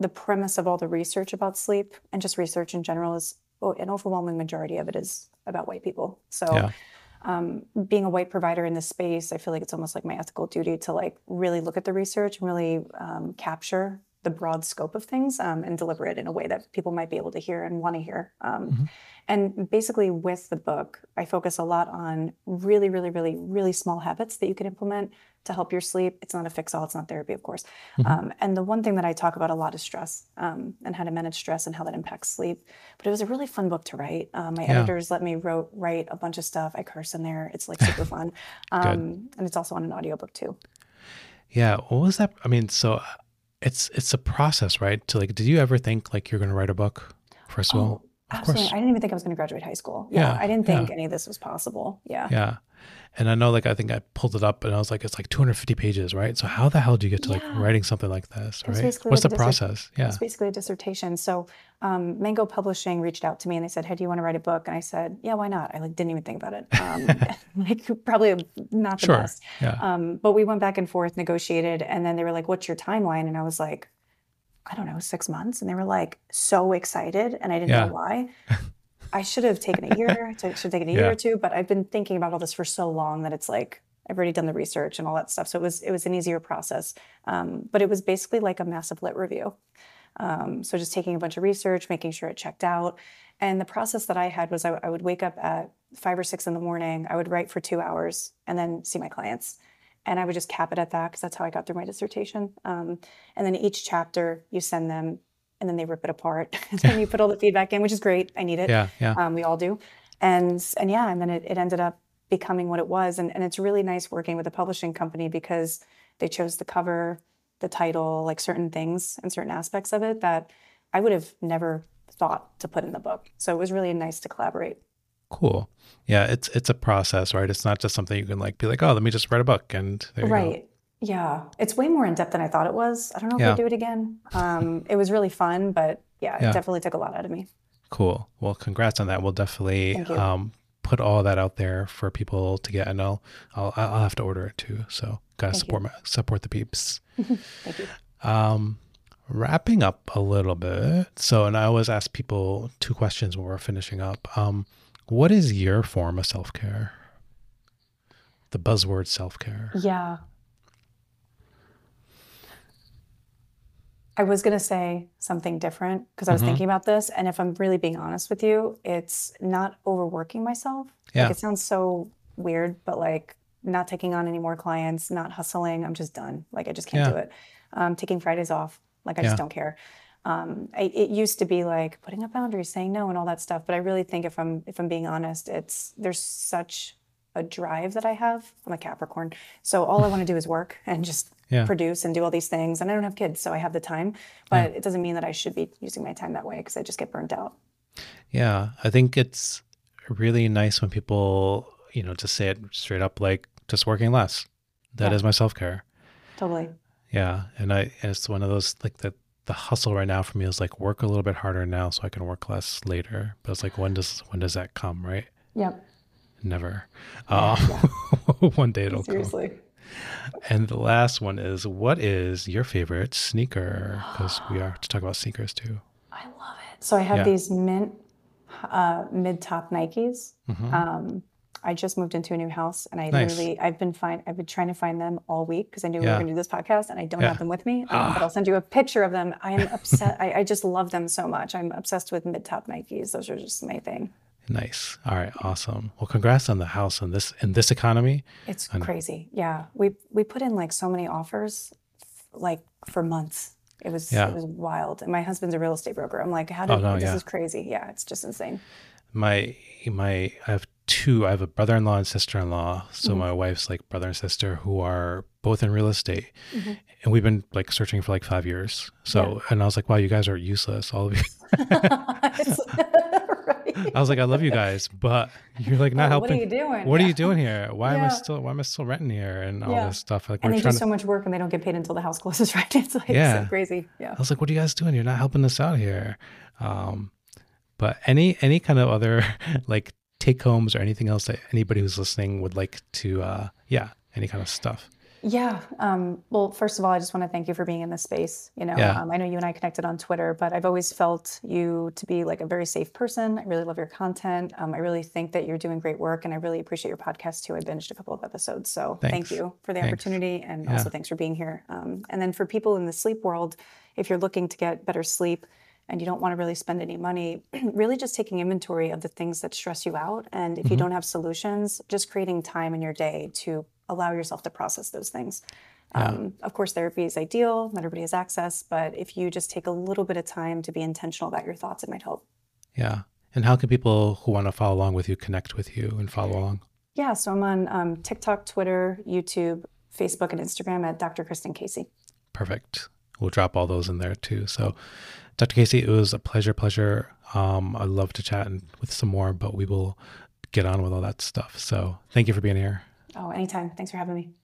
the premise of all the research about sleep and just research in general is oh, an overwhelming majority of it is about white people. So, yeah. Um, being a white provider in this space, I feel like it's almost like my ethical duty to like really look at the research and really um, capture the broad scope of things um, and deliver it in a way that people might be able to hear and want to hear. Um, mm-hmm. And basically, with the book, I focus a lot on really, really, really, really small habits that you can implement to help your sleep. It's not a fix all, it's not therapy, of course. Mm-hmm. Um, and the one thing that I talk about a lot is stress um, and how to manage stress and how that impacts sleep. But it was a really fun book to write. Um, my yeah. editors let me wrote, write a bunch of stuff. I curse in there. It's like super fun. Um, and it's also on an audiobook too. Yeah. What was that? I mean, so it's it's a process, right? To like, did you ever think like you're going to write a book? First of oh, all, absolutely. I didn't even think I was going to graduate high school. Yeah, yeah I didn't think yeah. any of this was possible. Yeah. Yeah. And I know, like, I think I pulled it up and I was like, it's like 250 pages, right? So how the hell do you get to yeah. like writing something like this, right? What's the process? Yeah. It's basically a dissertation. So um, Mango Publishing reached out to me and they said, hey, do you want to write a book? And I said, yeah, why not? I like didn't even think about it. Um, like probably not the sure. best. Yeah. Um, but we went back and forth, negotiated, and then they were like, what's your timeline? And I was like, I don't know, six months. And they were like so excited and I didn't yeah. know why. I should have taken a year, to, should have taken a year or two, but I've been thinking about all this for so long that it's like I've already done the research and all that stuff. So it was it was an easier process. Um, but it was basically like a massive lit review. Um, so just taking a bunch of research, making sure it checked out. And the process that I had was I, I would wake up at five or six in the morning. I would write for two hours and then see my clients and I would just cap it at that because that's how I got through my dissertation. Um, and then each chapter you send them, and then they rip it apart, and then you put all the feedback in, which is great. I need it. Yeah, yeah. Um, we all do, and and yeah, and then it, it ended up becoming what it was, and and it's really nice working with a publishing company because they chose the cover, the title, like certain things and certain aspects of it that I would have never thought to put in the book. So it was really nice to collaborate. Cool. Yeah, it's it's a process, right? It's not just something you can like be like, oh, let me just write a book and right. go. Yeah, it's way more in depth than I thought it was. I don't know if Yeah. I'd do it again. Um, it was really fun, but yeah, Yeah. it definitely took a lot out of me. Cool. Well, congrats on that. We'll definitely um, put all that out there for people to get, and I'll I'll, I'll have to order it too. So gotta Thank support my, support the peeps. Thank you. Um, wrapping up a little bit. So, and I always ask people two questions when we're finishing up. Um, what is your form of self care? The buzzword self care. Yeah. I was going to say something different because I was Mhm. thinking about this. And if I'm really being honest with you, it's not overworking myself. Yeah. Like it sounds so weird, but like not taking on any more clients, not hustling. I'm just done. Like I just can't Yeah. do it. Um, taking Fridays off. Like I just don't care. Um, I, it used to be like putting up boundaries, saying no, and all that stuff. But I really think if I'm if I'm being honest, it's there's such a drive that I have. I'm a Capricorn, so all I want to do is work and just Yeah. produce and do all these things. And I don't have kids, so I have the time. But it doesn't mean that I should be using my time that way because I just get burnt out. Yeah, I think it's really nice when people, you know, just say it straight up, like just working less. That is Yeah. my self care. Totally. Yeah, and I and it's one of those like the the hustle right now for me is like work a little bit harder now so I can work less later. But it's like when does when does that come, right? Yep. Never. Um, one day it'll come. Seriously. And the last one is what is your favorite sneaker? Because we are to talk about sneakers too. I love it. So I have Yeah. these mint uh, mid top Nikes. Mhm. Um, I just moved into a new house, and I Nice. literally I've been find I've been trying to find them all week because I knew we Yeah. were going to do this podcast, and I don't Yeah. have them with me. Um. But I'll send you a picture of them. I am upset. I, I just love them so much. I'm obsessed with mid top Nikes. Those are just my thing. Nice. All right. Awesome. Well, congrats on the house in this in this economy. It's crazy. Yeah, we we put in like so many offers, like for months. It was Yeah. it was wild. And my husband's a real estate broker. I'm like, how Oh, did no, this yeah. is crazy. Yeah, it's just insane. My my I have two. I have a brother-in-law and sister-in-law. So Mhm. my wife's like brother and sister who are both in real estate, Mhm. and we've been like searching for like five years. So and I was like, wow, you guys are useless, all of you. Right. I was like, I love you guys, but you're like not Oh, helping. What are you doing? What are you doing here? Why am I still why am I still renting here and all Yeah. this stuff? Like And we're they do to so much work and they don't get paid until the house closes, right? It's like Yeah. so crazy. Yeah. I was like, what are you guys doing? You're not helping us out here. Um, but any any kind of other like take homes or anything else that anybody who's listening would like to uh yeah, any kind of stuff. Yeah. Um, well, first of all, I just want to thank you for being in this space. You know, Yeah. um, I know you and I connected on Twitter, but I've always felt you to be like a very safe person. I really love your content. Um, I really think that you're doing great work, and I really appreciate your podcast too. I binged a couple of episodes, so Thanks. thank you for the Thanks. opportunity, and Yeah. also thanks for being here. Um, and then for people in the sleep world, if you're looking to get better sleep. And you don't want to really spend any money, really just taking inventory of the things that stress you out. And if you Mhm. don't have solutions, just creating time in your day to allow yourself to process those things. Yeah. Um, of course, therapy is ideal, not everybody has access, but if you just take a little bit of time to be intentional about your thoughts, it might help. Yeah. And how can people who want to follow along with you connect with you and follow along? Yeah, so I'm on um, TikTok, Twitter, YouTube, Facebook, and Instagram at Dr. Kristen Casey. Perfect. We'll drop all those in there too. So, Dr. Casey, it was a pleasure, pleasure. Um, I'd love to chat and- with some more, but we will get on with all that stuff. So, thank you for being here. Oh, anytime. Thanks for having me.